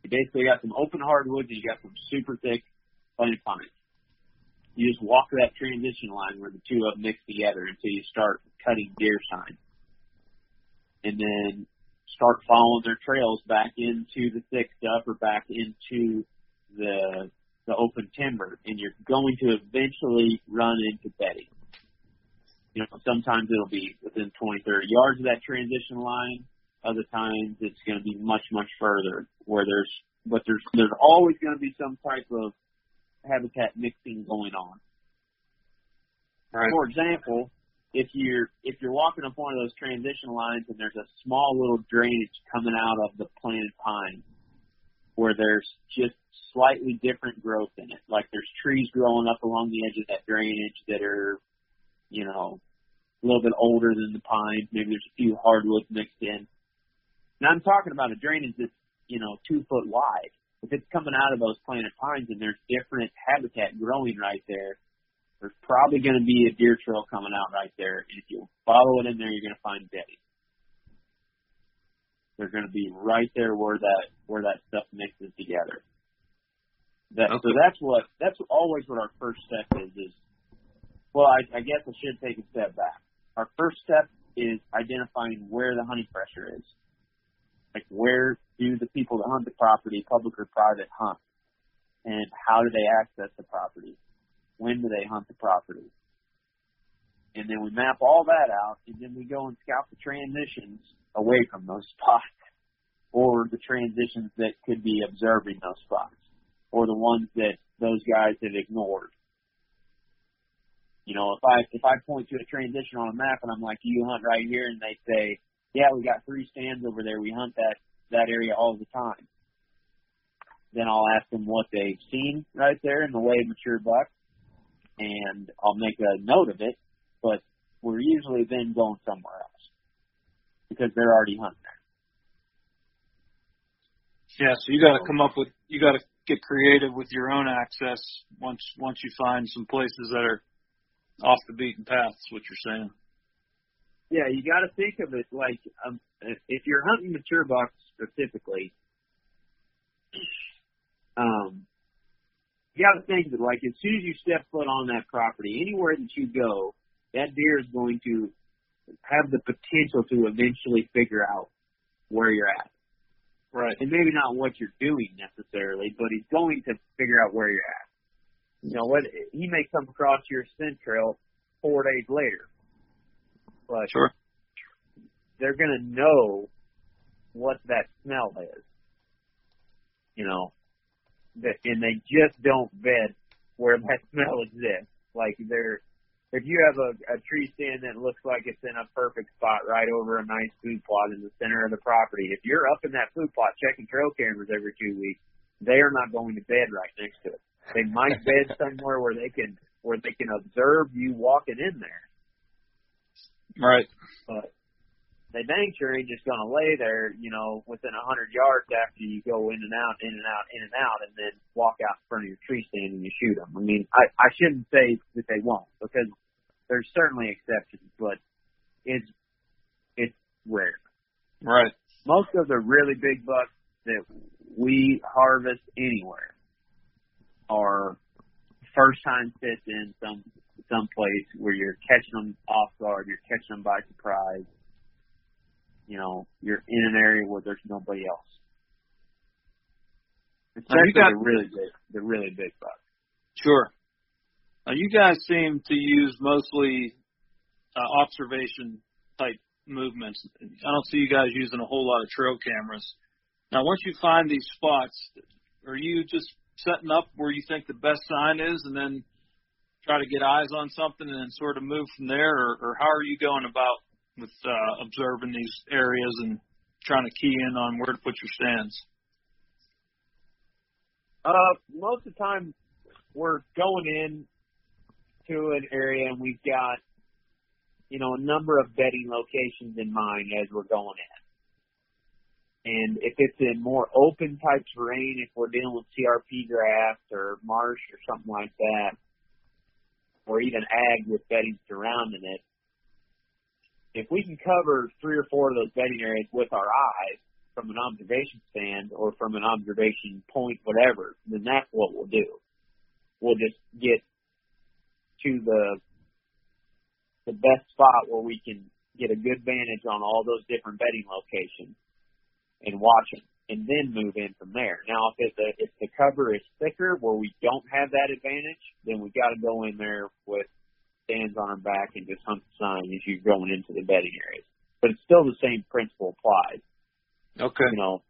You basically got some open hardwoods and you got some super thick planted pines. You just walk that transition line where the two of them mix together until you start cutting deer sign. And then start following their trails back into the thick stuff or back into the the open timber and you're going to eventually run into bedding. You know, sometimes it'll be within 20, 30 yards of that transition line. Other times it's going to be much, much further where there's, but there's, there's always going to be some type of habitat mixing going on. Right. For example, if you're, if you're walking up one of those transition lines and there's a small little drainage coming out of the planted pine where there's just slightly different growth in it. Like there's trees growing up along the edge of that drainage that are, you know, a little bit older than the pines. Maybe there's a few hardwoods mixed in. Now I'm talking about a drainage that's, you know, two foot wide. If it's coming out of those planted pines and there's different habitat growing right there, there's probably going to be a deer trail coming out right there. And if you follow it in there, you're going to find bedding. They're going to be right there where that where that stuff mixes together. That, okay. So that's what that's always what our first step is. Is well, I, I guess I should take a step back our first step is identifying where the hunting pressure is. Like where do the people that hunt the property, public or private, hunt? And how do they access the property? When do they hunt the property? And then we map all that out and then we go and scout the transitions away from those spots or the transitions that could be observing those spots or the ones that those guys have ignored. You know, if I if I point to a transition on a map and I'm like, you hunt right here, and they say, yeah, we got three stands over there. We hunt that that area all the time. Then I'll ask them what they've seen right there in the way of mature buck, and I'll make a note of it. But we're usually then going somewhere else because they're already hunting there. Yeah, so you got to come up with you got to get creative with your own access once once you find some places that are off the beaten path. Is what you're saying? Yeah, you got to think of it like um, if you're hunting mature bucks specifically, um, you got to think that like as soon as you step foot on that property, anywhere that you go, that deer is going to have the potential to eventually figure out where you're at. Right. And maybe not what you're doing necessarily, but he's going to figure out where you're at. You know what? He may come across your scent trail four days later, but Sure. they're going to know what that smell is. You know, that, and they just don't bed where that smell exists. Like they're, if you have a, a tree stand that looks like it's in a perfect spot right over a nice food plot in the center of the property, if you're up in that food plot checking trail cameras every two weeks, they are not going to bed right next to it. They might bed somewhere where they can where they can observe you walking in there Right. but they dang sure ain't just gonna lay there, you know, within a hundred yards after you go in and out, in and out, in and out, and then walk out in front of your tree stand and you shoot them. I mean, I I shouldn't say that they won't because there's certainly exceptions, but it's it's rare. Right. Most of the really big bucks that we harvest anywhere are first time sits in some some place where you're catching them off guard, you're catching them by surprise. You know, you're in an area where there's nobody else. Especially got- the really big, the really big bucks. Sure. Now you guys seem to use mostly uh, observation type movements. I don't see you guys using a whole lot of trail cameras. Now, once you find these spots, are you just setting up where you think the best sign is, and then try to get eyes on something, and then sort of move from there, or, or how are you going about with uh, observing these areas and trying to key in on where to put your stands? Uh, most of the time, we're going in to an area and we've got, you know, a number of bedding locations in mind as we're going in. And if it's in more open type terrain, if we're dealing with CRP grass or marsh or something like that, or even ag with bedding surrounding it, if we can cover three or four of those bedding areas with our eyes, from an observation stand or from an observation point, whatever, then that's what we'll do. We'll just get to the the best spot where we can get a good vantage on all those different bedding locations and watch them, and then move in from there. Now, if the if the cover is thicker where we don't have that advantage, then we got to go in there with stands on our back and just hunt the sign as you're going into the bedding areas. But it's still the same principle applies Okay. you know,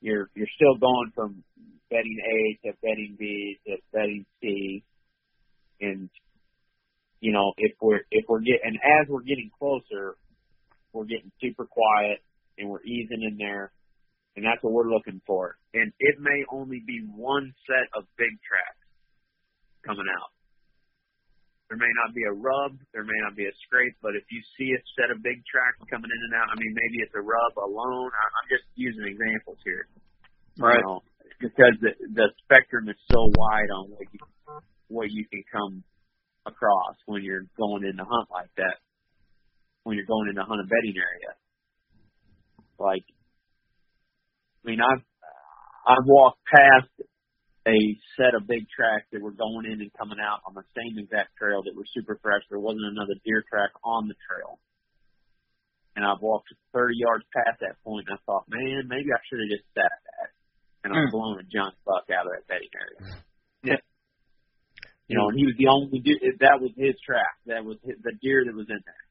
you're you're still going from bedding A to bedding B to bedding C, and you know if we're if we're getting and as we're getting closer, we're getting super quiet and we're easing in there, and that's what we're looking for. And it may only be one set of big tracks coming out. There may not be a rub, there may not be a scrape, but if you see a set of big tracks coming in and out, I mean, maybe it's a rub alone. I- I'm just using examples here. Right. You know, because the, the spectrum is so wide on what you, what you can come across when you're going in to hunt like that. When you're going in to hunt a bedding area. Like, I mean, I've, I've walked past a set of big tracks that were going in and coming out on the same exact trail that were super fresh. There wasn't another deer track on the trail. and I've walked 30 yards past that point, and I thought, man, maybe I should have just sat at that, and I've Mm. blown a giant buck out of that bedding area. Yeah. You know, and he was the only deer. That was his track. That was his, the deer that was in there.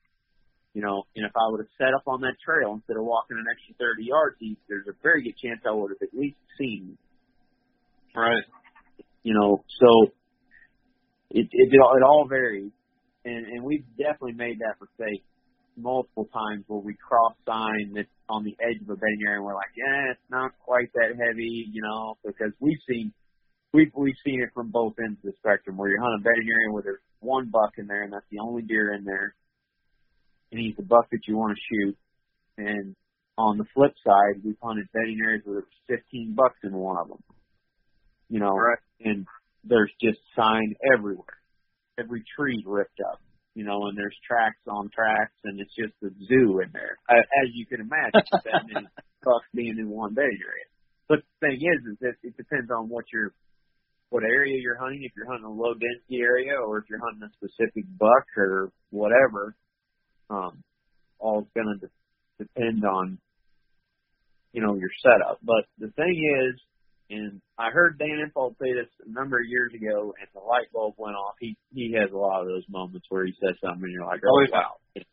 You know, and if I would have set up on that trail instead of walking an extra 30 yards, he, there's a very good chance I would have at least seen Right. you know, so it it it all, it all varies, and and we've definitely made that mistake multiple times where we cross sign that's on the edge of a bedding area and we're like, yeah, it's not quite that heavy, you know, because we've seen we've we've seen it from both ends of the spectrum where you're hunting a bedding area where there's one buck in there and that's the only deer in there, and he's the buck that you want to shoot, and on the flip side, we've hunted bedding areas where there's 15 bucks in one of them you know, Right. and there's just sign everywhere. Every tree ripped up, you know, and there's tracks on tracks, and it's just a zoo in there, uh, as you can imagine, that many bucks being in one bedding area. But the thing is, is that it depends on what your what area you're hunting. If you're hunting a low density area, or if you're hunting a specific buck or whatever, um, all going to de- depend on you know your setup. But the thing is, and I heard Dan Infalt say this a number of years ago, and the light bulb went off. He he has a lot of those moments where he says something, and you're like, oh, Oh, wow,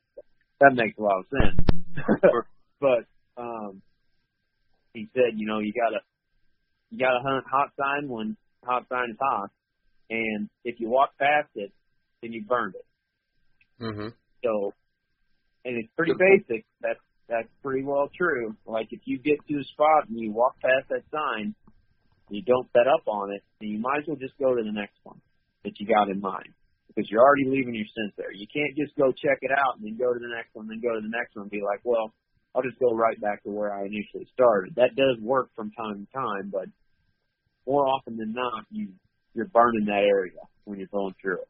that makes a lot of sense. but um, he said, you know, you gotta you gotta hunt hot sign when hot sign is hot, and if you walk past it, then you burned it. Mm-hmm. So, and it's pretty basic. That's that's pretty well true. Like if you get to a spot and you walk past that sign, you don't set up on it, then you might as well just go to the next one that you got in mind because you're already leaving your scent there. You can't just go check it out and then go to the next one, then go to the next one and be like, well, I'll just go right back to where I initially started. That does work from time to time, but more often than not, you you're burning that area when you're going through it.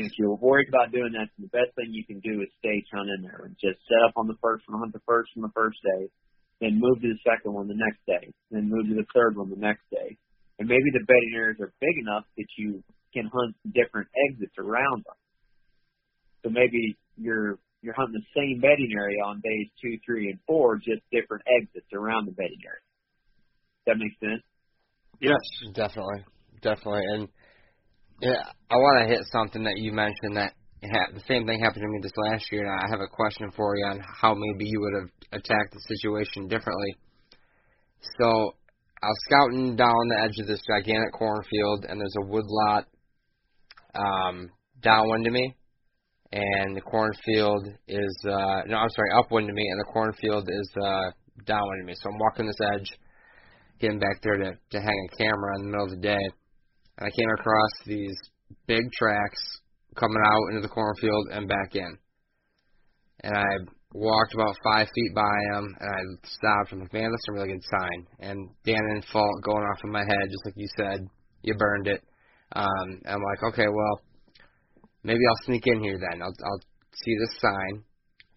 And if you're worried about doing that, the best thing you can do is stage hunt in there and just set up on the first one, hunt the first one the first day, then move to the second one the next day, then move to the third one the next day. And maybe the bedding areas are big enough that you can hunt different exits around them. So maybe you're you're hunting the same bedding area on days two, three, and four, just different exits around the bedding area. Does That makes sense. Yes. Definitely, definitely, and yeah, I want to hit something that you mentioned that ha- the same thing happened to me this last year, and I have a question for you on how maybe you would have attacked the situation differently. So I was scouting down the edge of this gigantic cornfield, and there's a woodlot um, downwind of me, and the cornfield is uh, no, I'm sorry, upwind of me, and the cornfield is uh, downwind of me. So I'm walking this edge, getting back there to to hang a camera in the middle of the day, and I came across these big tracks coming out into the cornfield and back in, and I walked about five feet by them, and I stopped. I'm like, man, that's a really good sign. And Dan Infalt going off in my head, just like you said, you burned it. Um, I'm like, okay, well, maybe I'll sneak in here then. I'll, I'll see this sign.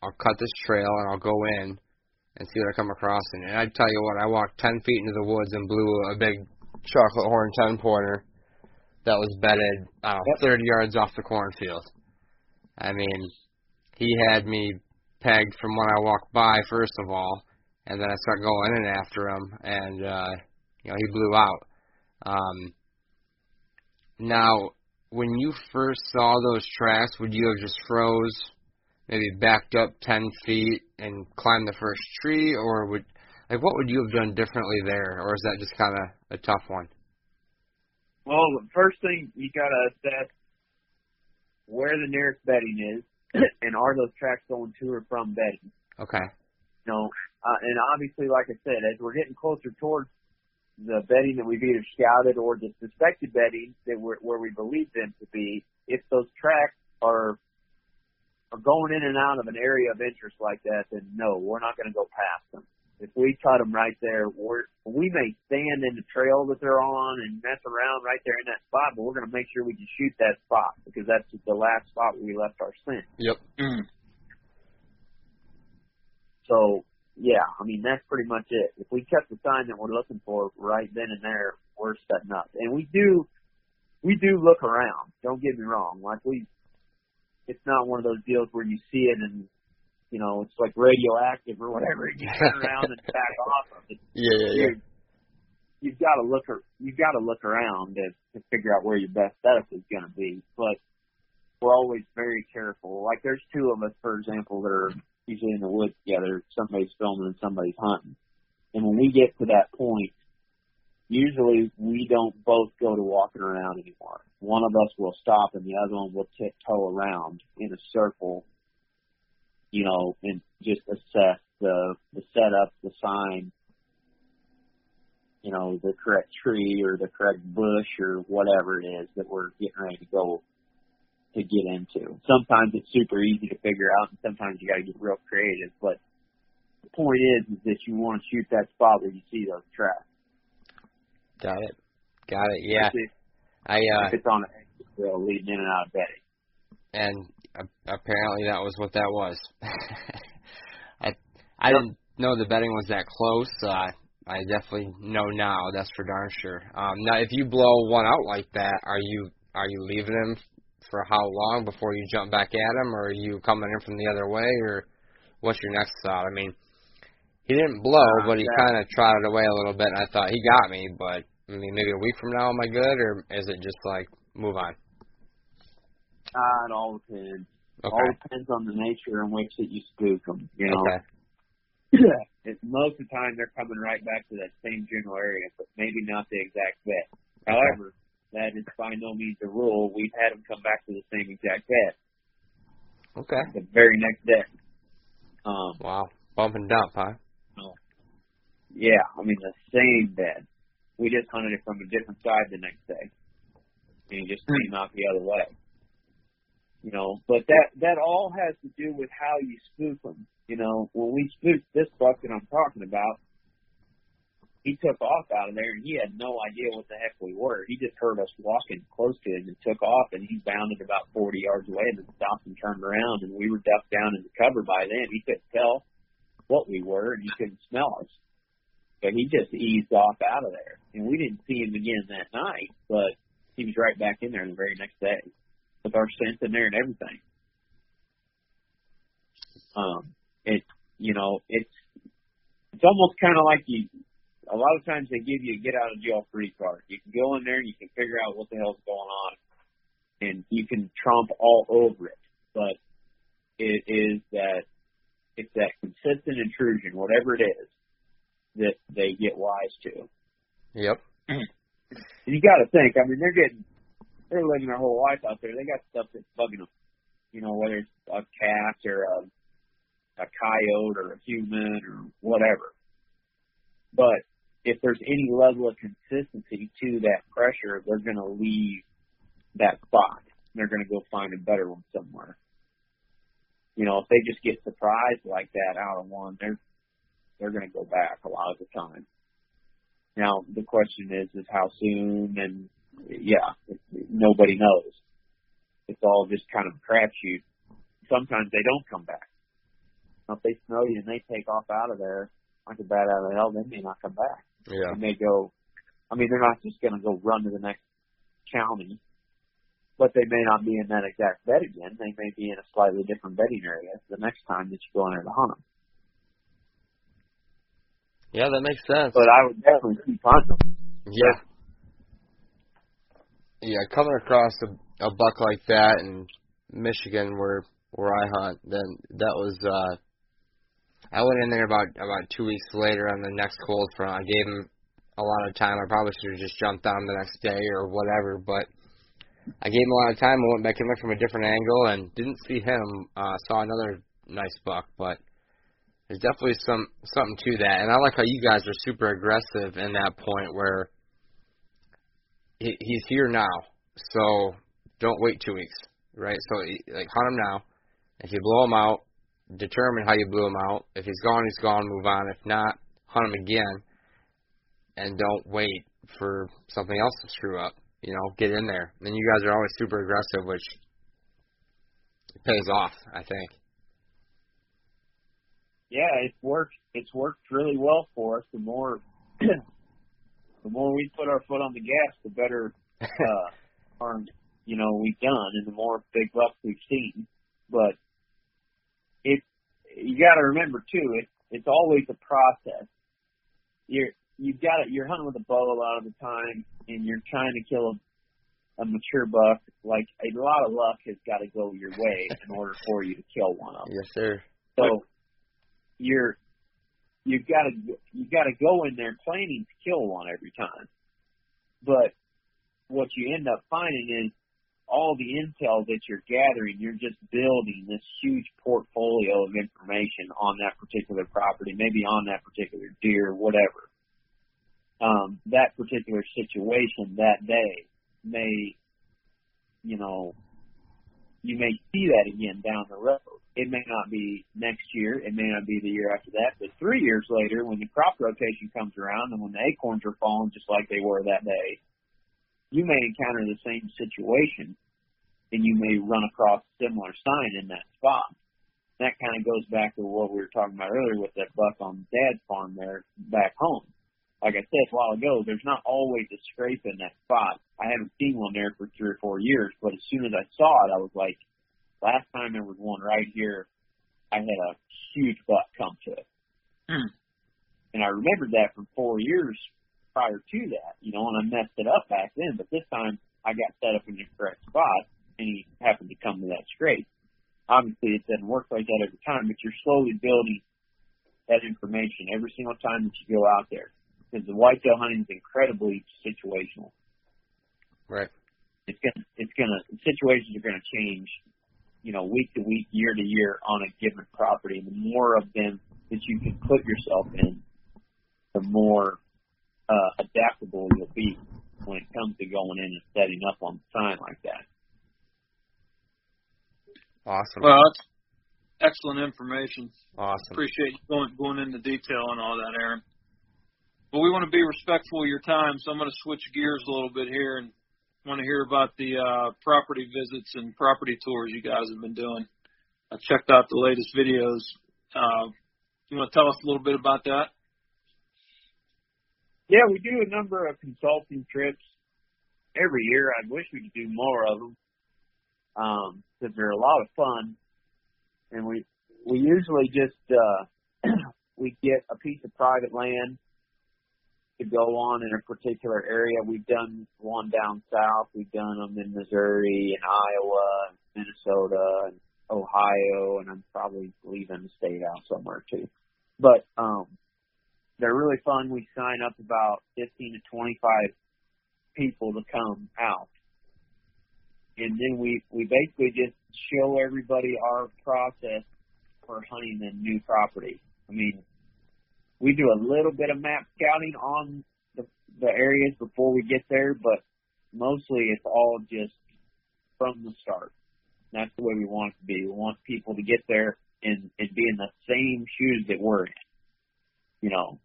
I'll cut this trail and I'll go in and see what I come across. And, and I tell you what, I walked 10 feet into the woods and blew a big chocolate horn 10 pointer that was bedded, I don't know, 30 yards off the cornfield. I mean, he had me pegged from when I walked by, first of all, and then I start going in after him, and, uh, you know, he blew out. Um, now, when you first saw those tracks, would you have just froze, maybe backed up 10 feet and climbed the first tree, or would, like, what would you have done differently there, or is that just kind of a tough one? Well, the first thing you gotta assess where the nearest bedding is, and are those tracks going to or from bedding? Okay. You know, uh, and obviously, like I said, as we're getting closer towards the bedding that we've either scouted or the suspected bedding that we're, where we believe them to be, if those tracks are are going in and out of an area of interest like that, then no, we're not going to go past them. If we cut them right there, we're, we may stand in the trail that they're on and mess around right there in that spot, but we're going to make sure we can shoot that spot because that's the last spot where we left our scent. Yep. Mm. So yeah, I mean that's pretty much it. If we cut the sign that we're looking for right then and there, we're setting up. And we do we do look around. Don't get me wrong. Like we it's not one of those deals where you see it and you know, it's like radioactive or whatever. You turn around and back off of it. Yeah, yeah, yeah. You've got to look. You've got to look around to, to figure out where your best setup is going to be. But we're always very careful. Like there's two of us, for example, that are usually in the woods together. Somebody's filming and somebody's hunting. And when we get to that point, usually we don't both go to walking around anymore. One of us will stop and the other one will tiptoe around in a circle, you know, and just assess the the setup, the sign, you know, the correct tree or the correct bush or whatever it is that we're getting ready to go to get into. Sometimes it's super easy to figure out and sometimes you gotta get real creative, but the point is is that you want to shoot that spot where you see those tracks. Got it. Got it. Yeah. If, it- I uh if it's on a trail leading in and out of bedding. And apparently that was what that was. I I didn't know the bedding was that close. Uh, I definitely know now. That's for darn sure. Um, now, if you blow one out like that, are you are you leaving him for how long before you jump back at him, or are you coming in from the other way, or what's your next thought? I mean, he didn't blow, Uh, but he yeah. kind of trotted away a little bit, and I thought he got me. But I mean, maybe a week from now, am I good, or is it just like move on? Ah, it all depends. All depends on the nature in which that you spook them. You know, Okay. it, most of the time they're coming right back to that same general area, but maybe not the exact bed. However, that is by no means a rule. We've had them come back to the same exact bed Okay. the very next day. Um, Wow. Bump and dump, huh? yeah, I mean the same bed. We just hunted it from a different side the next day, and he just came out the other way. You know, but that that all has to do with how you spook them. You know, when we spooked this buck that I'm talking about, he took off out of there and he had no idea what the heck we were. He just heard us walking close to him and took off and he bounded about 40 yards away and then stopped and turned around and we were ducked down in the cover by then. He couldn't tell what we were and he couldn't smell us. But he just eased off out of there. And we didn't see him again that night, but he was right back in there the very next day with our scent in there and everything. Um, it, you know, it's, it's almost kind of like you, a lot of times they give you a get out of jail free card. You can go in there and you can figure out what the hell's going on and you can trump all over it. But it is that, it's that consistent intrusion, whatever it is, that they get wise to. Yep. And you got to think. I mean, they're getting, they're living their whole life out there. They got stuff that's bugging them. You know, whether it's a cat or a, a coyote or a human or whatever. But if there's any level of consistency to that pressure, they're going to leave that spot. They're going to go find a better one somewhere. You know, if they just get surprised like that out of one, they're they're going to go back a lot of the time. Now the question is, is how soon? And yeah, nobody knows. It's all just kind of a crapshoot. Sometimes they don't come back. Now, if they smell you and they take off out of there like a bat out of hell, they may not come back. Yeah. They may go. I mean, they're not just going to go run to the next county, but they may not be in that exact bed again. They may be in a slightly different bedding area the next time that you go in there to hunt them. Yeah, that makes sense. But I would definitely keep hunting them. Yeah. Yeah, coming across a, a buck like that in Michigan where where I hunt, then that was uh I went in there about about two weeks later on the next cold front. I gave him a lot of time. I probably should have just jumped on the next day or whatever, but I gave him a lot of time. I went back in there from a different angle and didn't see him. Uh saw another nice buck, but there's definitely some something to that. And I like how you guys are super aggressive in that point where he, he's here now, so don't wait two weeks, right? So like hunt him now. If you blow him out, determine how you blew him out. If he's gone, he's gone. Move on. If not, hunt him again, and don't wait for something else to screw up. You know, get in there. And you guys are always super aggressive, which pays off, I think. yeah, it's worked. It's worked really well for us. The more, the more we put our foot on the gas, the better uh, harm you know we've done, and the more big bucks we've seen. But it you got to remember too, it, it's always a process. You're you've got to, you're hunting with a bow a lot of the time, and you're trying to kill a, a mature buck. Like a lot of luck has got to go your way in order for you to kill one of them. Yes, sir. So you're you've got to you've got to go in there planning to kill one every time. But what you end up finding is all the intel that you're gathering, you're just building this huge portfolio of information on that particular property, maybe on that particular deer, whatever. Um, that particular situation that day may, you know, you may see that again down the road. It may not be next year, it may not be the year after that, but three years later, when the crop rotation comes around and when the acorns are falling just like they were that day, you may encounter the same situation and you may run across a similar sign in that spot. That kind of goes back to what we were talking about earlier with that buck on dad's farm there back home. Like I said a while ago, there's not always a scrape in that spot. I haven't seen one there for three or four years, but as soon as I saw it, I was like, last time there was one right here, I had a huge buck come to it. Hmm. And I remembered that from four years prior to that, you know, and I messed it up back then, but this time I got set up in the correct spot and he happened to come to that scrape. Obviously it doesn't work like that every time, but you're slowly building that information every single time that you go out there. Because the whitetail hunting is incredibly situational. Right. It's gonna it's gonna situations are gonna change, you know, week to week, year to year on a given property. And the more of them that you can put yourself in, the more uh, adaptable you'll be when it comes to going in and setting up on the sign like that. Awesome. Well, that's excellent information. awesome. Appreciate you going going into detail on all that, Aaron. But we want to be respectful of your time, so I'm going to switch gears a little bit here and want to hear about the uh, property visits and property tours you guys have been doing. I checked out the latest videos. Uh, you want to tell us a little bit about that? Yeah, we do a number of consulting trips every year. I wish we could do more of them because they're a lot of fun, and we we usually just uh, we get a piece of private land to go on in a particular area. We've done one down south. We've done them in Missouri and Iowa, Minnesota, and Ohio, and I'm probably leaving the state out somewhere too. But um, they're really fun. We sign up about 15 to 25 people to come out. And then we, we basically just show everybody our process for hunting a new property. I mean, we do a little bit of map scouting on the, the areas before we get there, but mostly it's all just from the start. That's the way we want it to be. We want people to get there and, and be in the same shoes that we're in. You know,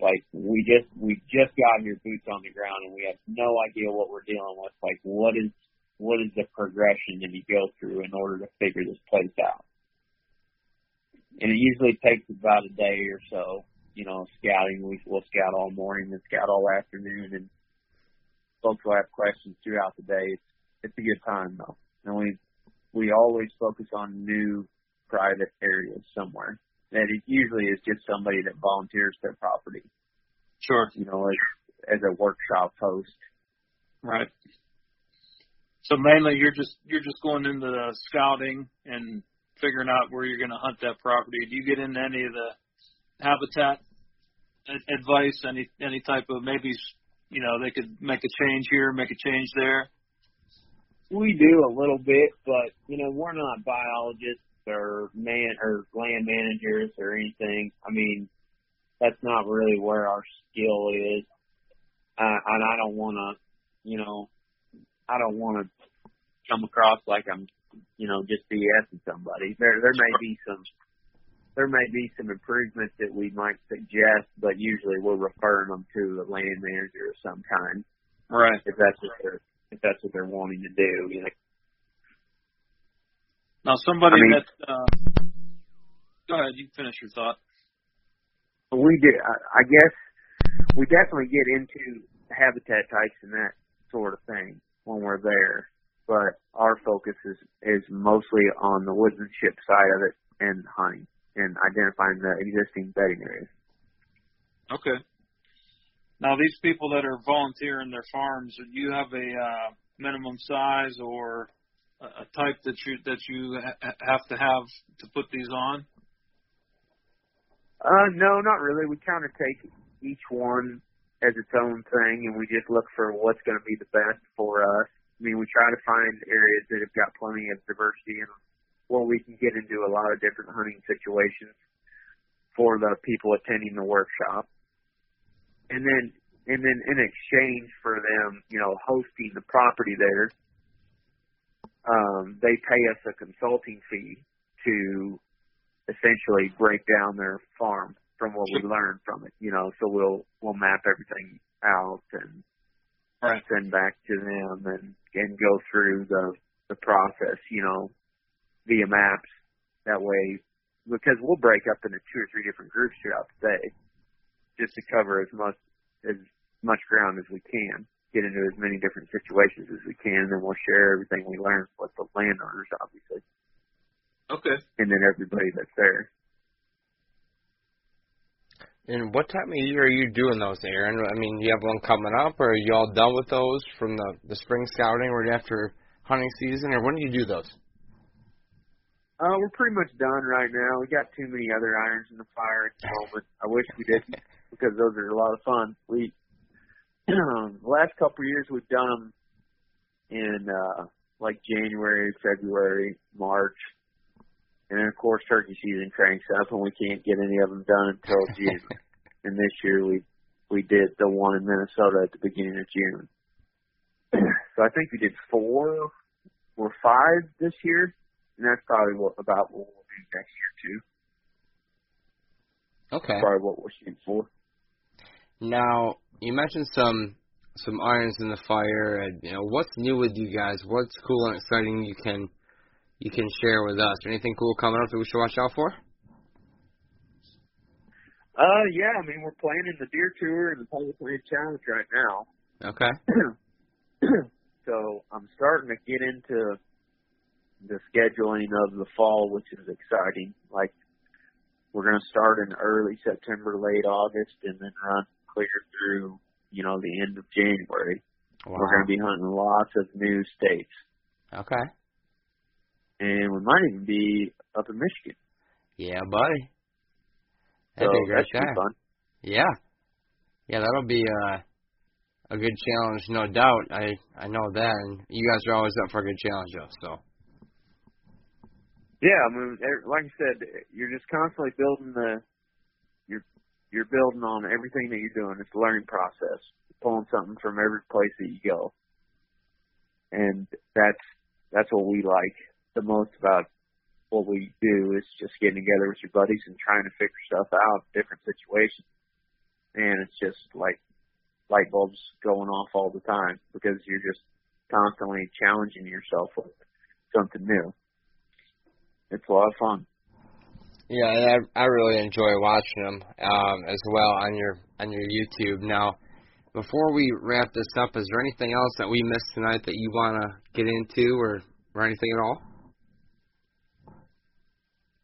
like we just we just got here boots on the ground and we have no idea what we're dealing with. Like what is what is the progression that you go through in order to figure this place out? And it usually takes about a day or so, you know, scouting. We will scout all morning and scout all afternoon and folks will have questions throughout the day. It's it's a good time though. And we we always focus on new private areas somewhere. And it usually is just somebody that volunteers their property, Sure. you know, as as a workshop host. Right. So mainly you're just you're just going into the scouting and figuring out where you're going to hunt that property. Do you get into any of the habitat advice? Any any type of maybe you know they could make a change here, make a change there. We do a little bit, but you know, we're not biologists or man or land managers or anything. I mean, that's not really where our skill is. Uh, and I don't want to, you know, I don't want to come across like I'm, you know, just BSing somebody. There, there may be some, there may be some improvements that we might suggest, but usually we're referring them to a land manager of some kind Right. if that's what they're, if that's what they're wanting to do. You know, Now somebody I mean- that uh, go ahead, you finish your thought. we do. I, I guess we definitely get into habitat types and that sort of thing when we're there. But our focus is is mostly on the woodsmanship side of it and hunting. And identifying the existing bedding areas. Okay. Now, these people that are volunteering their farms, do you have a uh, minimum size or a type that you that you ha- have to have to put these on? Uh, no, not really. We kind of take each one as its own thing, and we just look for what's going to be the best for us. I mean, we try to find areas that have got plenty of diversity and where we can get into a lot of different hunting situations for the people attending the workshop. And then, and then in exchange for them, you know, hosting the property there, um, they pay us a consulting fee to essentially break down their farm from what we learned from it. You know, so we'll we'll map everything out and right. send back to them and and go through the the process. You know, via maps. That way, because we'll break up into two or three different groups throughout the day, just to cover as much as much ground as we can get into as many different situations as we can, and then we'll share everything we learn with the landowners, obviously. Okay. And then everybody that's there. And what time of year are you doing those, Aaron? I mean, you have one coming up, or are you all done with those from the the spring scouting, or after hunting season, or when do you do those? Uh, we're pretty much done right now. We got too many other irons in the fire at the moment. I wish we didn't, because those are a lot of fun. We the last couple of years we've done them in uh like January, February, March, and then of course turkey season cranks up and we can't get any of them done until June. and this year we we did the one in Minnesota at the beginning of June. so I think we did four or five this year, and that's probably what about what we'll do next year too. Okay. Probably what we're shooting for. Now you mentioned some some irons in the fire, and you know what's new with you guys? What's cool and exciting you can you can share with us? Anything cool coming up that we should watch out for? Uh, yeah, I mean we're planning the deer tour and the public land challenge right now. Okay. so I'm starting to get into the scheduling of the fall, which is exciting. Like we're going to start in early September, late August, and then run clear through, you know, the end of January. Wow. We're going to be hunting lots of new states, Okay. and we might even be up in Michigan. Yeah, buddy. So That'd be a that great be time. fun. Yeah. Yeah, that'll be uh, a good challenge, no doubt. I I know that, and you guys are always up for a good challenge, though. So. Yeah, I mean, er- like I said, you're just constantly building the, you're you're building on everything that you're doing. It's a learning process, you're pulling something from every place that you go, and that's that's what we like the most about what we do is just getting together with your buddies and trying to figure stuff out, different situations, and it's just like light bulbs going off all the time because you're just constantly challenging yourself with something new. It's a lot of fun. Yeah, and I I really enjoy watching them um, as well on your on your YouTube. Now, before we wrap this up, is there anything else that we missed tonight that you want to get into, or or anything at all?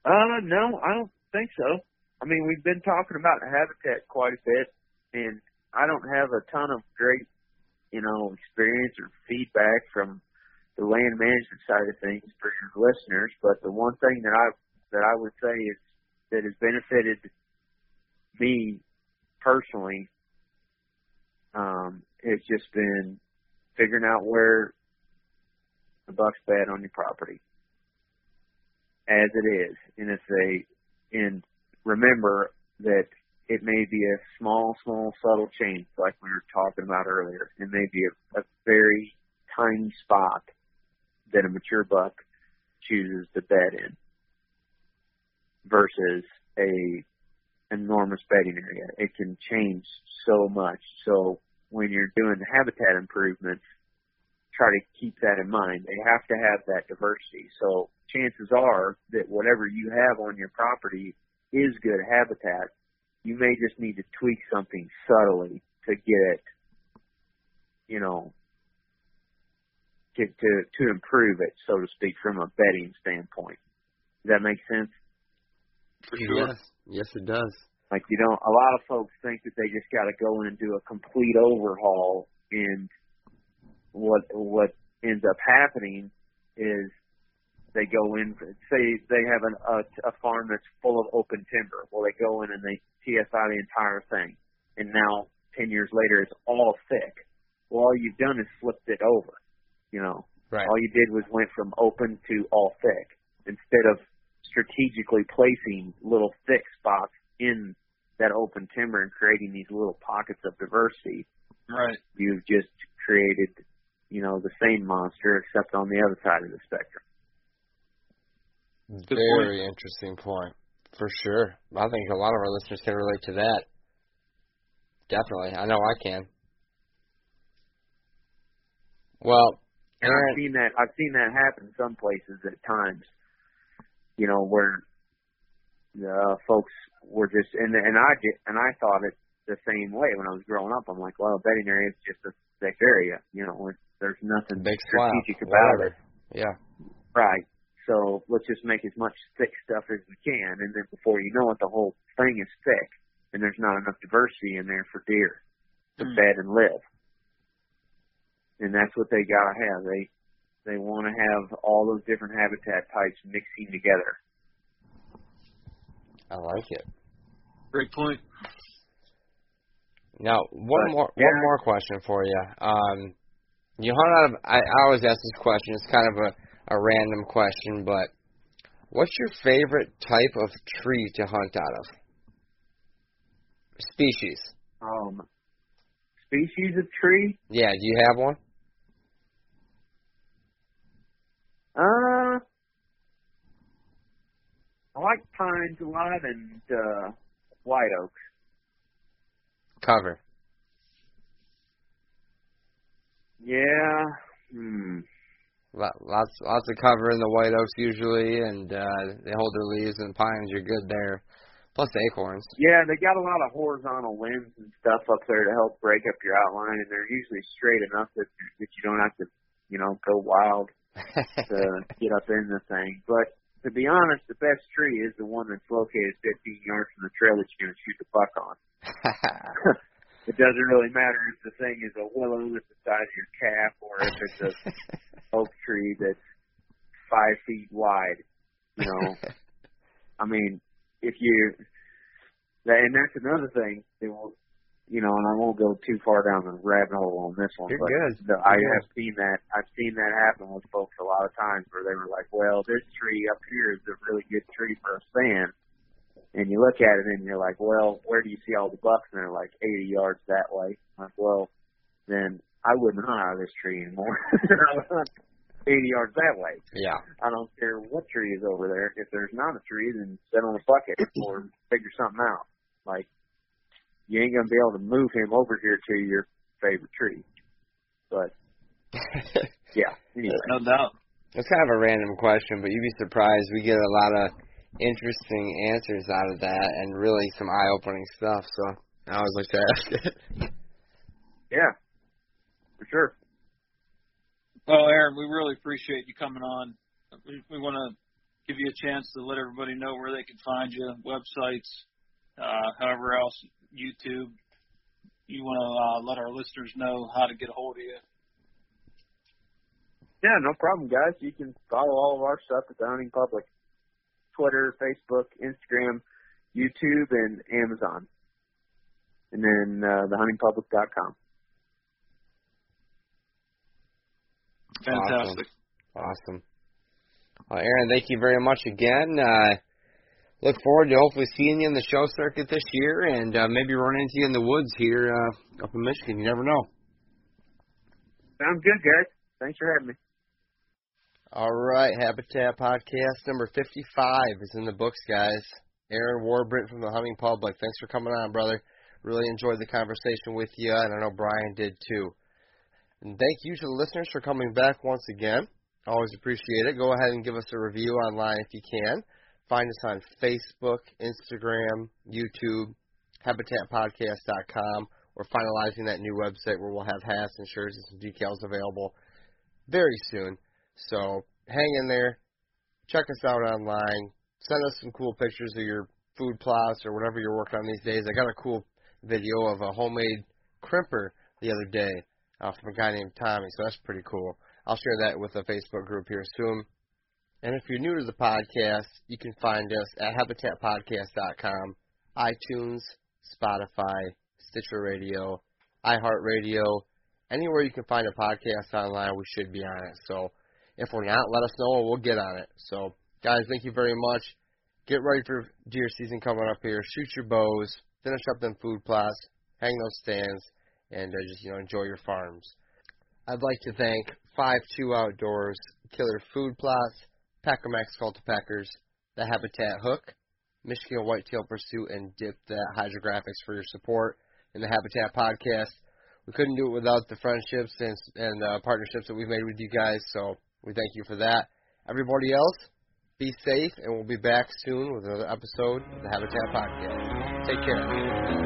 Uh, no, I don't think so. I mean, we've been talking about habitat quite a bit, and I don't have a ton of great, you know, experience or feedback from the land management side of things for your listeners. But the one thing that I that I would say is that has benefited me personally um, has just been figuring out where the buck's bed on your property as it is, and it's a and remember that it may be a small, small, subtle change, like we were talking about earlier. It may be a, a very tiny spot that a mature buck chooses to bed in versus a enormous bedding area. It can change so much. So when you're doing the habitat improvements, try to keep that in mind. They have to have that diversity. So chances are that whatever you have on your property is good habitat. You may just need to tweak something subtly to get it, you know, to to to improve it, so to speak, from a bedding standpoint. Does that make sense? For sure. Yes, yes, it does. Like you don't. A lot of folks think that they just got to go in and do a complete overhaul, and what what ends up happening is they go in. Say they have an, a, a farm that's full of open timber. Well, they go in and they TSI the entire thing, and now ten years later it's all thick. Well, all you've done is flipped it over. You know, Right. all you did was went from open to all thick instead of strategically placing little thick spots in that open timber and creating these little pockets of diversity. Right. You've just created, you know, the same monster except on the other side of the spectrum. Good Very interesting point. For sure. I think a lot of our listeners can relate to that. Definitely. I know I can. Well, And Aaron, I've seen that I've seen that happen some places at times. You know, where uh folks were just and and I did and I thought it the same way when I was growing up. I'm like, well, bedding area is just a thick area. You know, there's nothing big strategic about it. Yeah. Right. So let's just make as much thick stuff as we can, and then before you know it, the whole thing is thick, and there's not enough diversity in there for deer to Mm. bed and live. And that's what they gotta have. They they want to have all those different habitat types mixing together. I like it. Great point. Now, one But, more yeah. one more question for you. Um, you hunt out of. I, I always ask this question. It's kind of a a random question, but what's your favorite type of tree to hunt out of? Species. Um, species of tree. Yeah. Do you have one? Uh, I like pines a lot and uh, white oaks. Cover. Yeah. Hmm. Lots lots of cover in the white oaks usually, and uh, they hold their leaves. And pines, you're good there. Plus the acorns. Yeah, they got a lot of horizontal limbs and stuff up there to help break up your outline, and they're usually straight enough that that you don't have to, you know, go wild to get up in the thing. But to be honest, the best tree is the one that's located 15 yards from the trail that you're going to shoot the buck on. it doesn't really matter if the thing is a willow that's the size of your calf or if it's a oak tree that's five feet wide. You know, I mean, if you, and that's another thing. That will, you know, and I won't go too far down the rabbit hole on this one. You're but good. The, I You're have seen that. I've seen that happen with folks a lot of times where they were like, "Well, this tree up here is a really good tree for a stand," and you look at it and you're like, "Well, where do you see all the bucks?" And they're like 80 yards that way. I'm like, well, then I wouldn't hunt out of this tree anymore. I would hunt 80 yards that way. yeah. I don't care what tree is over there. If there's not a tree, then sit on a bucket or figure something out. Like you ain't gonna be able to move him over here to your favorite tree. But yeah, anyway. No doubt. That's kind of a random question, but you'd be surprised. We get a lot of interesting answers out of that, and really some eye-opening stuff. So I always like to ask it. Yeah, for sure. Well, Aaron, we really appreciate you coming on. We, we want to give you a chance to let everybody know where they can find you, websites, uh, however else, YouTube. You want to uh, let our listeners know how to get a hold of you. Yeah, no problem, guys. You can follow all of our stuff at the Hunting Public. Twitter, Facebook, Instagram, YouTube, and Amazon. And then uh, thehuntingpublic.com. Fantastic. Awesome. Well, Aaron, thank you very much again. Uh, look forward to hopefully seeing you in the show circuit this year, and uh, maybe running into you in the woods here uh, up in Michigan. You never know. Sounds good, guys. Thanks for having me. All right, Habitat Podcast number 55 is in the books, guys. Aaron Warbritton from the Hunting Public. Thanks for coming on, brother. Really enjoyed the conversation with you, and I know Brian did too. And thank you to the listeners for coming back once again. Always appreciate it. Go ahead and give us a review online if you can. Find us on Facebook, Instagram, YouTube, HabitatPodcast.com. We're finalizing that new website where we'll have hats and shirts and some decals available very soon. So hang in there. Check us out online. Send us some cool pictures of your food plots or whatever you're working on these days. I got a cool video of a homemade crimper the other day uh, from a guy named Tommy, so that's pretty cool. I'll share that with the Facebook group here soon. And if you're new to the podcast, you can find us at habitatpodcast.com, iTunes, Spotify, Stitcher Radio, iHeartRadio, anywhere you can find a podcast online, we should be on it. So if we're not, let us know and we'll get on it. So guys, thank you very much. Get ready for deer season coming up here. Shoot your bows, finish up them food plots, hang those stands, and uh, just you know enjoy your farms. I'd like to thank Five Two Outdoors, Killer Food Plots, Packer Max Cultipackers, The Habitat Hook, Michigan Whitetail Pursuit, and Dip That Hydrographics for your support in the Habitat Podcast. We couldn't do it without the friendships and and uh, partnerships that we've made with you guys, so we thank you for that. Everybody else, be safe, and we'll be back soon with another episode of the Habitat Podcast. Take care.